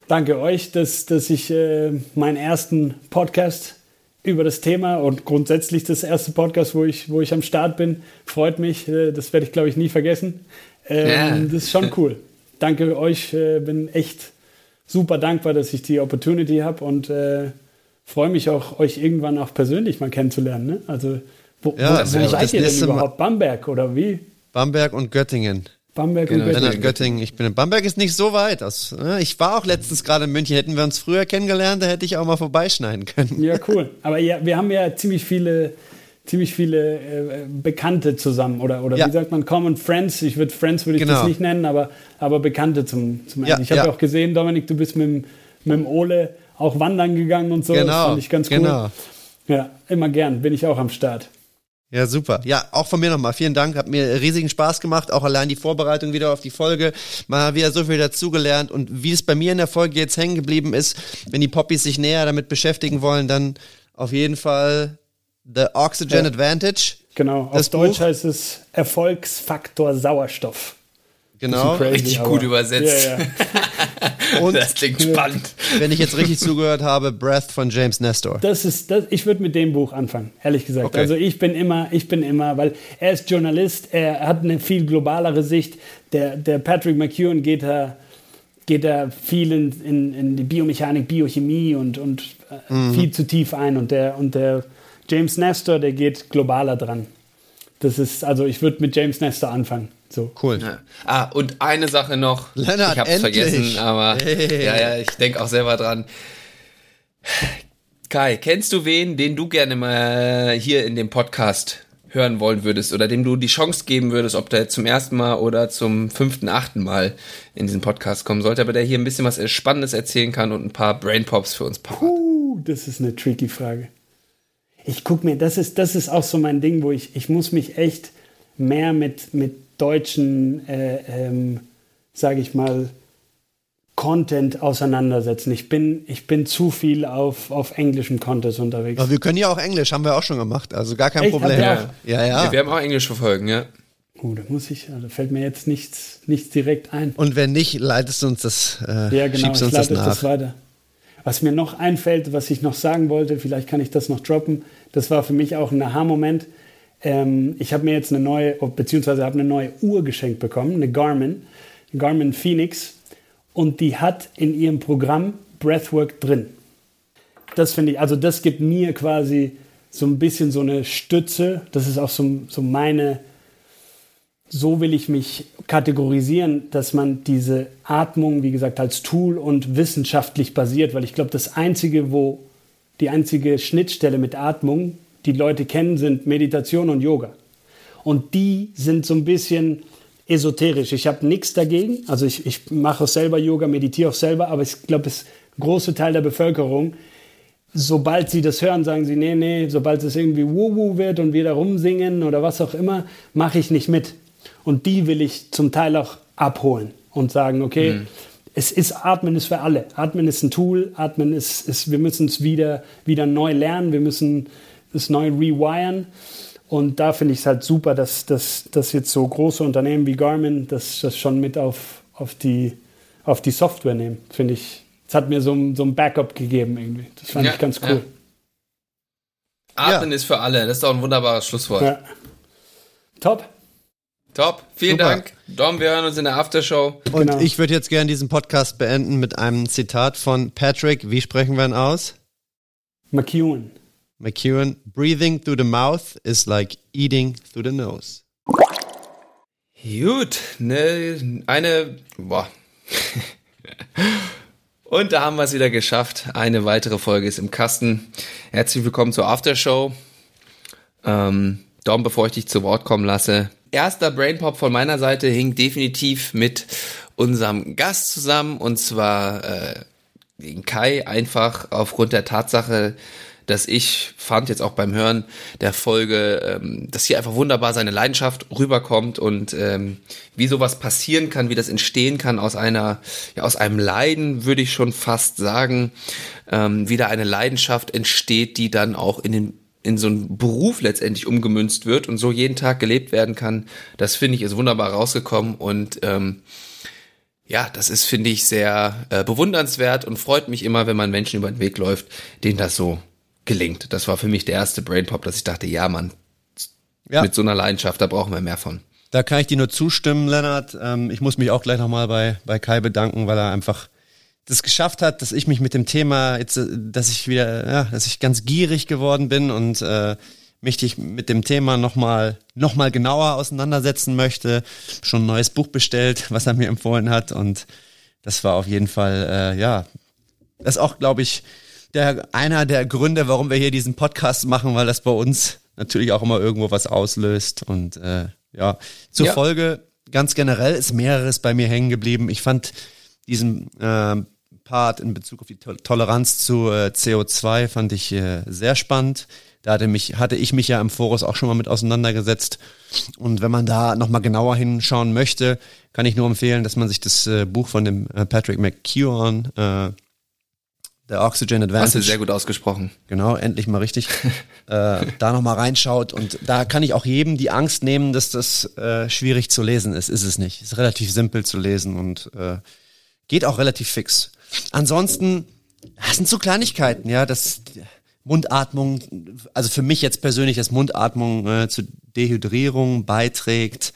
Danke euch, dass, dass ich äh, meinen ersten Podcast über das Thema und grundsätzlich das erste Podcast, wo ich, wo ich am Start bin, freut mich. Äh, das werde ich, glaube ich, nie vergessen. Ähm, ja. Das ist schon cool. Danke euch, äh, bin echt super dankbar, dass ich die Opportunity habe und äh, freue mich auch, euch irgendwann auch persönlich mal kennenzulernen. Ne? Also wo, ja, wo, wo seid ihr denn überhaupt? Bamberg oder wie? Bamberg und Göttingen. Bamberg genau. und Göttingen. Göttingen. Ich bin in Bamberg ist nicht so weit. Aus, ne? ich war auch letztens gerade in München. Hätten wir uns früher kennengelernt, da hätte ich auch mal vorbeischneiden können. Ja, cool. Aber ja, wir haben ja ziemlich viele, ziemlich viele äh, Bekannte zusammen oder oder ja. wie sagt man Common Friends. Ich würde Friends würde ich genau. das nicht nennen, aber aber Bekannte zum zum ja, Ich habe ja. auch gesehen, Dominik, du bist mit mit dem Ole auch wandern gegangen und so. Genau. Das fand ich ganz cool. Genau. Ja, immer gern. Bin ich auch am Start. Ja, super. Ja, auch von mir nochmal vielen Dank. Hat mir riesigen Spaß gemacht. Auch allein die Vorbereitung wieder auf die Folge. Man hat wieder so viel dazugelernt. Und wie es bei mir in der Folge jetzt hängen geblieben ist, wenn die Poppies sich näher damit beschäftigen wollen, dann auf jeden Fall The Oxygen ja. Advantage. Genau. Das auf Deutsch Buch. heißt es Erfolgsfaktor Sauerstoff. Genau. Crazy, richtig gut übersetzt. Ja, ja. Und das klingt spannend. Wenn ich jetzt richtig zugehört habe, Breath von James Nestor. Das ist, das, ich würde mit dem Buch anfangen, ehrlich gesagt. Okay. Also ich bin immer, ich bin immer, weil er ist Journalist, er hat eine viel globalere Sicht. Der, der Patrick McEwen geht da, geht da viel in, in, in die Biomechanik, Biochemie und, und äh, mhm. viel zu tief ein. Und der, und der James Nestor, der geht globaler dran. Das ist, also ich würde mit James Nestor anfangen. So. Cool. Ja. Ah, und eine Sache noch. Lennart, ich hab's endlich. vergessen, aber hey. ja, ja, ich denke auch selber dran. Kai, kennst du wen, den du gerne mal hier in dem Podcast hören wollen würdest oder dem du die Chance geben würdest, ob der zum ersten Mal oder zum fünften, achten Mal in diesen Podcast kommen sollte, aber der hier ein bisschen was Spannendes erzählen kann und ein paar Brainpops für uns parat. Uh, das ist eine tricky Frage. Ich guck mir, das ist, das ist auch so mein Ding, wo ich, ich muss mich echt mehr mit, mit deutschen, äh, ähm, sage ich mal, Content auseinandersetzen. Ich bin, ich bin zu viel auf, auf englischem Content unterwegs. Aber wir können ja auch Englisch, haben wir auch schon gemacht, also gar kein Echt? Problem. Ja. ja, ja. Wir haben auch Englisch verfolgen, ja. Oh, da muss ich, da fällt mir jetzt nichts, nichts direkt ein. Und wenn nicht, leitest du uns das, äh, ja, genau, schiebst uns das nach. Das weiter. Was mir noch einfällt, was ich noch sagen wollte, vielleicht kann ich das noch droppen, das war für mich auch ein Aha-Moment. Ähm, ich habe mir jetzt eine neue, beziehungsweise habe eine neue Uhr geschenkt bekommen, eine Garmin, eine Garmin Phoenix, und die hat in ihrem Programm Breathwork drin. Das finde ich, also das gibt mir quasi so ein bisschen so eine Stütze. Das ist auch so, so meine, so will ich mich kategorisieren, dass man diese Atmung, wie gesagt, als Tool und wissenschaftlich basiert, weil ich glaube, das einzige, wo die einzige Schnittstelle mit Atmung, die Leute kennen, sind Meditation und Yoga. Und die sind so ein bisschen esoterisch. Ich habe nichts dagegen. Also ich, ich mache auch selber Yoga, meditiere auch selber, aber ich glaube, es große Teil der Bevölkerung sobald sie das hören, sagen sie, nee, nee, sobald es irgendwie Wuhu wird und wir da rumsingen oder was auch immer, mache ich nicht mit. Und die will ich zum Teil auch abholen und sagen, okay, mhm. es ist Atmen ist für alle. Atmen ist ein Tool, Atmen ist, ist wir müssen es wieder, wieder neu lernen, wir müssen es neu rewiren. Und da finde ich es halt super, dass, dass, dass jetzt so große Unternehmen wie Garmin das, das schon mit auf, auf, die, auf die Software nehmen. Finde ich, es hat mir so, so ein Backup gegeben irgendwie. Das fand ja, ich ganz cool. Ja. Atmen ja. ist für alle. Das ist doch ein wunderbares Schlusswort. Ja. Top. Top. Vielen Super. Dank. Dom, wir hören uns in der Aftershow. Und genau. ich würde jetzt gerne diesen Podcast beenden mit einem Zitat von Patrick. Wie sprechen wir ihn aus? McEwen. McEwen. Breathing through the mouth is like eating through the nose. Gut. Ne, eine. Boah. Und da haben wir es wieder geschafft. Eine weitere Folge ist im Kasten. Herzlich willkommen zur Aftershow. Ähm, Dom, bevor ich dich zu Wort kommen lasse. Erster Brainpop von meiner Seite hing definitiv mit unserem Gast zusammen und zwar äh, Kai einfach aufgrund der Tatsache, dass ich fand jetzt auch beim Hören der Folge, ähm, dass hier einfach wunderbar seine Leidenschaft rüberkommt und ähm, wie sowas passieren kann, wie das entstehen kann aus einer, ja, aus einem Leiden, würde ich schon fast sagen, ähm, wie da eine Leidenschaft entsteht, die dann auch in den in so einen Beruf letztendlich umgemünzt wird und so jeden Tag gelebt werden kann, das finde ich ist wunderbar rausgekommen und ähm, ja, das ist, finde ich, sehr äh, bewundernswert und freut mich immer, wenn man Menschen über den Weg läuft, denen das so gelingt. Das war für mich der erste Brainpop, dass ich dachte, ja, Mann, ja. mit so einer Leidenschaft, da brauchen wir mehr von. Da kann ich dir nur zustimmen, Lennart. Ähm, ich muss mich auch gleich nochmal bei, bei Kai bedanken, weil er einfach das geschafft hat, dass ich mich mit dem Thema jetzt, äh, dass ich wieder, ja, dass ich ganz gierig geworden bin und äh, mich mit dem Thema nochmal noch mal genauer auseinandersetzen möchte. Schon ein neues Buch bestellt, was er mir empfohlen hat und das war auf jeden Fall, äh, ja, das auch, glaube ich, der, einer der Gründe, warum wir hier diesen Podcast machen, weil das bei uns natürlich auch immer irgendwo was auslöst. Und äh, ja, zur ja. Folge ganz generell ist mehreres bei mir hängen geblieben. Ich fand diesen äh, Part in Bezug auf die Toleranz zu äh, CO2 fand ich äh, sehr spannend. Da hatte, mich, hatte ich mich ja im Forus auch schon mal mit auseinandergesetzt. Und wenn man da nochmal genauer hinschauen möchte, kann ich nur empfehlen, dass man sich das äh, Buch von dem äh, Patrick McKeown äh, der Oxygen Advantage. Hast du sehr gut ausgesprochen. Genau, endlich mal richtig. äh, da nochmal reinschaut und da kann ich auch jedem die Angst nehmen, dass das äh, schwierig zu lesen ist. Ist es nicht. Ist relativ simpel zu lesen und äh, geht auch relativ fix. Ansonsten, das sind so Kleinigkeiten, ja, das Mundatmung, also für mich jetzt persönlich, dass Mundatmung äh, zu Dehydrierung beiträgt.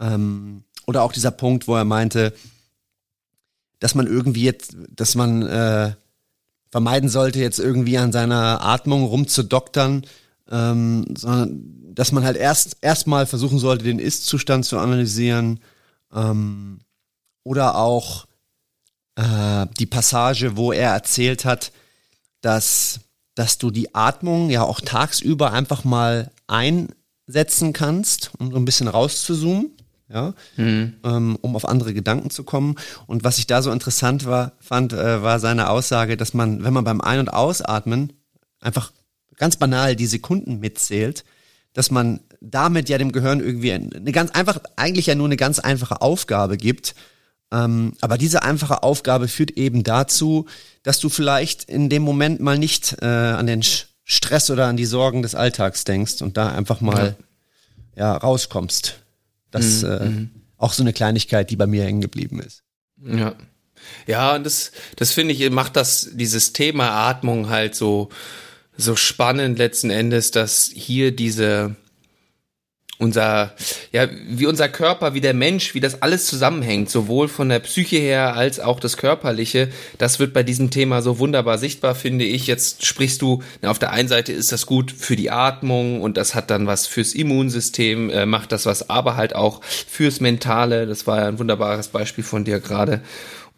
Ähm, oder auch dieser Punkt, wo er meinte, dass man irgendwie jetzt, dass man äh, vermeiden sollte, jetzt irgendwie an seiner Atmung rumzudoktern, ähm, sondern dass man halt erst erstmal versuchen sollte, den Ist-Zustand zu analysieren ähm, oder auch äh, die Passage, wo er erzählt hat, dass dass du die Atmung ja auch tagsüber einfach mal einsetzen kannst, um so ein bisschen rauszuzoomen ja, mhm. ähm, um auf andere Gedanken zu kommen. Und was ich da so interessant war, fand, äh, war seine Aussage, dass man, wenn man beim Ein- und Ausatmen einfach ganz banal die Sekunden mitzählt, dass man damit ja dem Gehirn irgendwie eine ganz einfach, eigentlich ja nur eine ganz einfache Aufgabe gibt. Ähm, aber diese einfache Aufgabe führt eben dazu, dass du vielleicht in dem Moment mal nicht äh, an den Stress oder an die Sorgen des Alltags denkst und da einfach mal ja, ja rauskommst. Das mhm. äh, mhm. auch so eine Kleinigkeit, die bei mir hängen geblieben ist. Ja. Ja, und das, das finde ich, macht das, dieses Thema Atmung halt so, so spannend letzten Endes, dass hier diese, unser, ja, wie unser Körper, wie der Mensch, wie das alles zusammenhängt, sowohl von der Psyche her als auch das Körperliche, das wird bei diesem Thema so wunderbar sichtbar, finde ich. Jetzt sprichst du, na, auf der einen Seite ist das gut für die Atmung und das hat dann was fürs Immunsystem, äh, macht das was, aber halt auch fürs Mentale. Das war ja ein wunderbares Beispiel von dir gerade.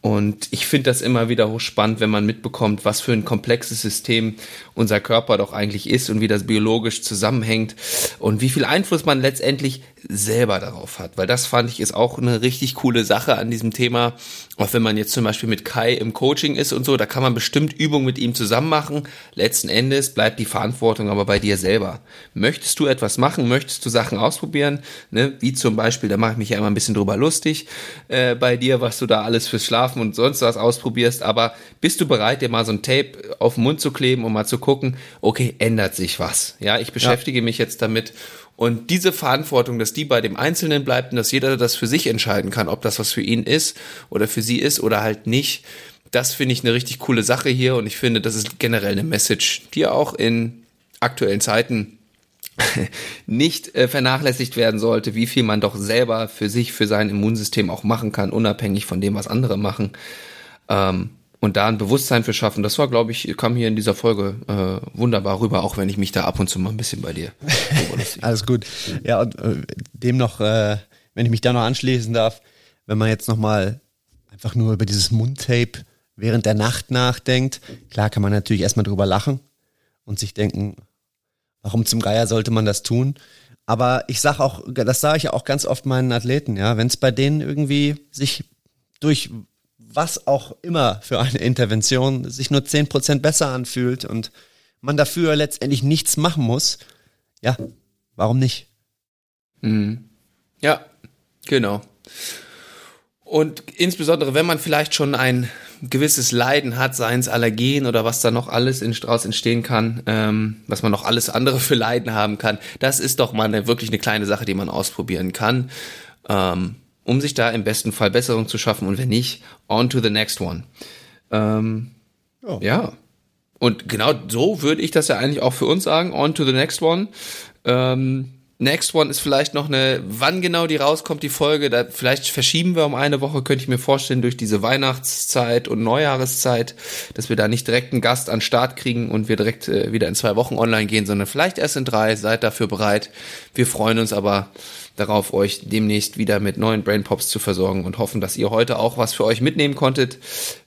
Und ich finde das immer wieder hochspannend, wenn man mitbekommt, was für ein komplexes System unser Körper doch eigentlich ist und wie das biologisch zusammenhängt und wie viel Einfluss man letztendlich selber darauf hat. Weil das fand ich ist auch eine richtig coole Sache an diesem Thema. Auch wenn man jetzt zum Beispiel mit Kai im Coaching ist und so, da kann man bestimmt Übungen mit ihm zusammen machen. Letzten Endes bleibt die Verantwortung aber bei dir selber. Möchtest du etwas machen? Möchtest du Sachen ausprobieren? Ne? Wie zum Beispiel, da mache ich mich ja immer ein bisschen drüber lustig äh, bei dir, was du da alles fürs Schlafen und sonst was ausprobierst. Aber bist du bereit, dir mal so ein Tape auf den Mund zu kleben und mal zu gucken, okay, ändert sich was? Ja, ich beschäftige ja. mich jetzt damit und diese Verantwortung, dass die bei dem Einzelnen bleibt und dass jeder das für sich entscheiden kann, ob das was für ihn ist oder für sie ist oder halt nicht, das finde ich eine richtig coole Sache hier und ich finde, das ist generell eine Message, die auch in aktuellen Zeiten nicht äh, vernachlässigt werden sollte, wie viel man doch selber für sich, für sein Immunsystem auch machen kann, unabhängig von dem, was andere machen. Ähm, und da ein Bewusstsein für schaffen. Das war, glaube ich, kam hier in dieser Folge äh, wunderbar rüber, auch wenn ich mich da ab und zu mal ein bisschen bei dir. Alles gut. Ja, und äh, dem noch, äh, wenn ich mich da noch anschließen darf, wenn man jetzt noch mal einfach nur über dieses Mundtape während der Nacht nachdenkt, klar kann man natürlich erstmal drüber lachen und sich denken, warum zum Geier sollte man das tun? Aber ich sag auch, das sage ich ja auch ganz oft meinen Athleten, ja, wenn es bei denen irgendwie sich durch was auch immer für eine Intervention sich nur zehn Prozent besser anfühlt und man dafür letztendlich nichts machen muss, ja, warum nicht? Mhm. Ja, genau. Und insbesondere, wenn man vielleicht schon ein gewisses Leiden hat, seien es Allergien oder was da noch alles in Strauß entstehen kann, ähm, was man noch alles andere für Leiden haben kann, das ist doch mal eine, wirklich eine kleine Sache, die man ausprobieren kann. Ähm, um sich da im besten Fall Besserung zu schaffen und wenn nicht, on to the next one. Ähm, oh. Ja. Und genau so würde ich das ja eigentlich auch für uns sagen, on to the next one. Ähm, Next One ist vielleicht noch eine, wann genau die rauskommt, die Folge. Da vielleicht verschieben wir um eine Woche, könnte ich mir vorstellen, durch diese Weihnachtszeit und Neujahreszeit, dass wir da nicht direkt einen Gast an Start kriegen und wir direkt äh, wieder in zwei Wochen online gehen, sondern vielleicht erst in drei. Seid dafür bereit. Wir freuen uns aber darauf, euch demnächst wieder mit neuen Brain Pops zu versorgen und hoffen, dass ihr heute auch was für euch mitnehmen konntet.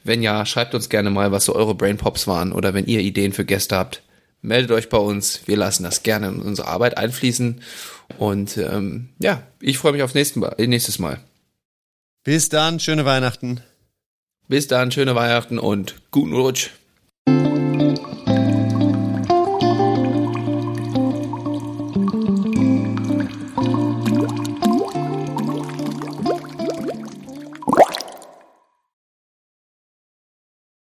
Wenn ja, schreibt uns gerne mal, was so eure Brain Pops waren oder wenn ihr Ideen für Gäste habt meldet euch bei uns. Wir lassen das gerne in unsere Arbeit einfließen. Und ähm, ja, ich freue mich aufs nächste Mal, nächstes Mal. Bis dann, schöne Weihnachten. Bis dann, schöne Weihnachten und guten Rutsch.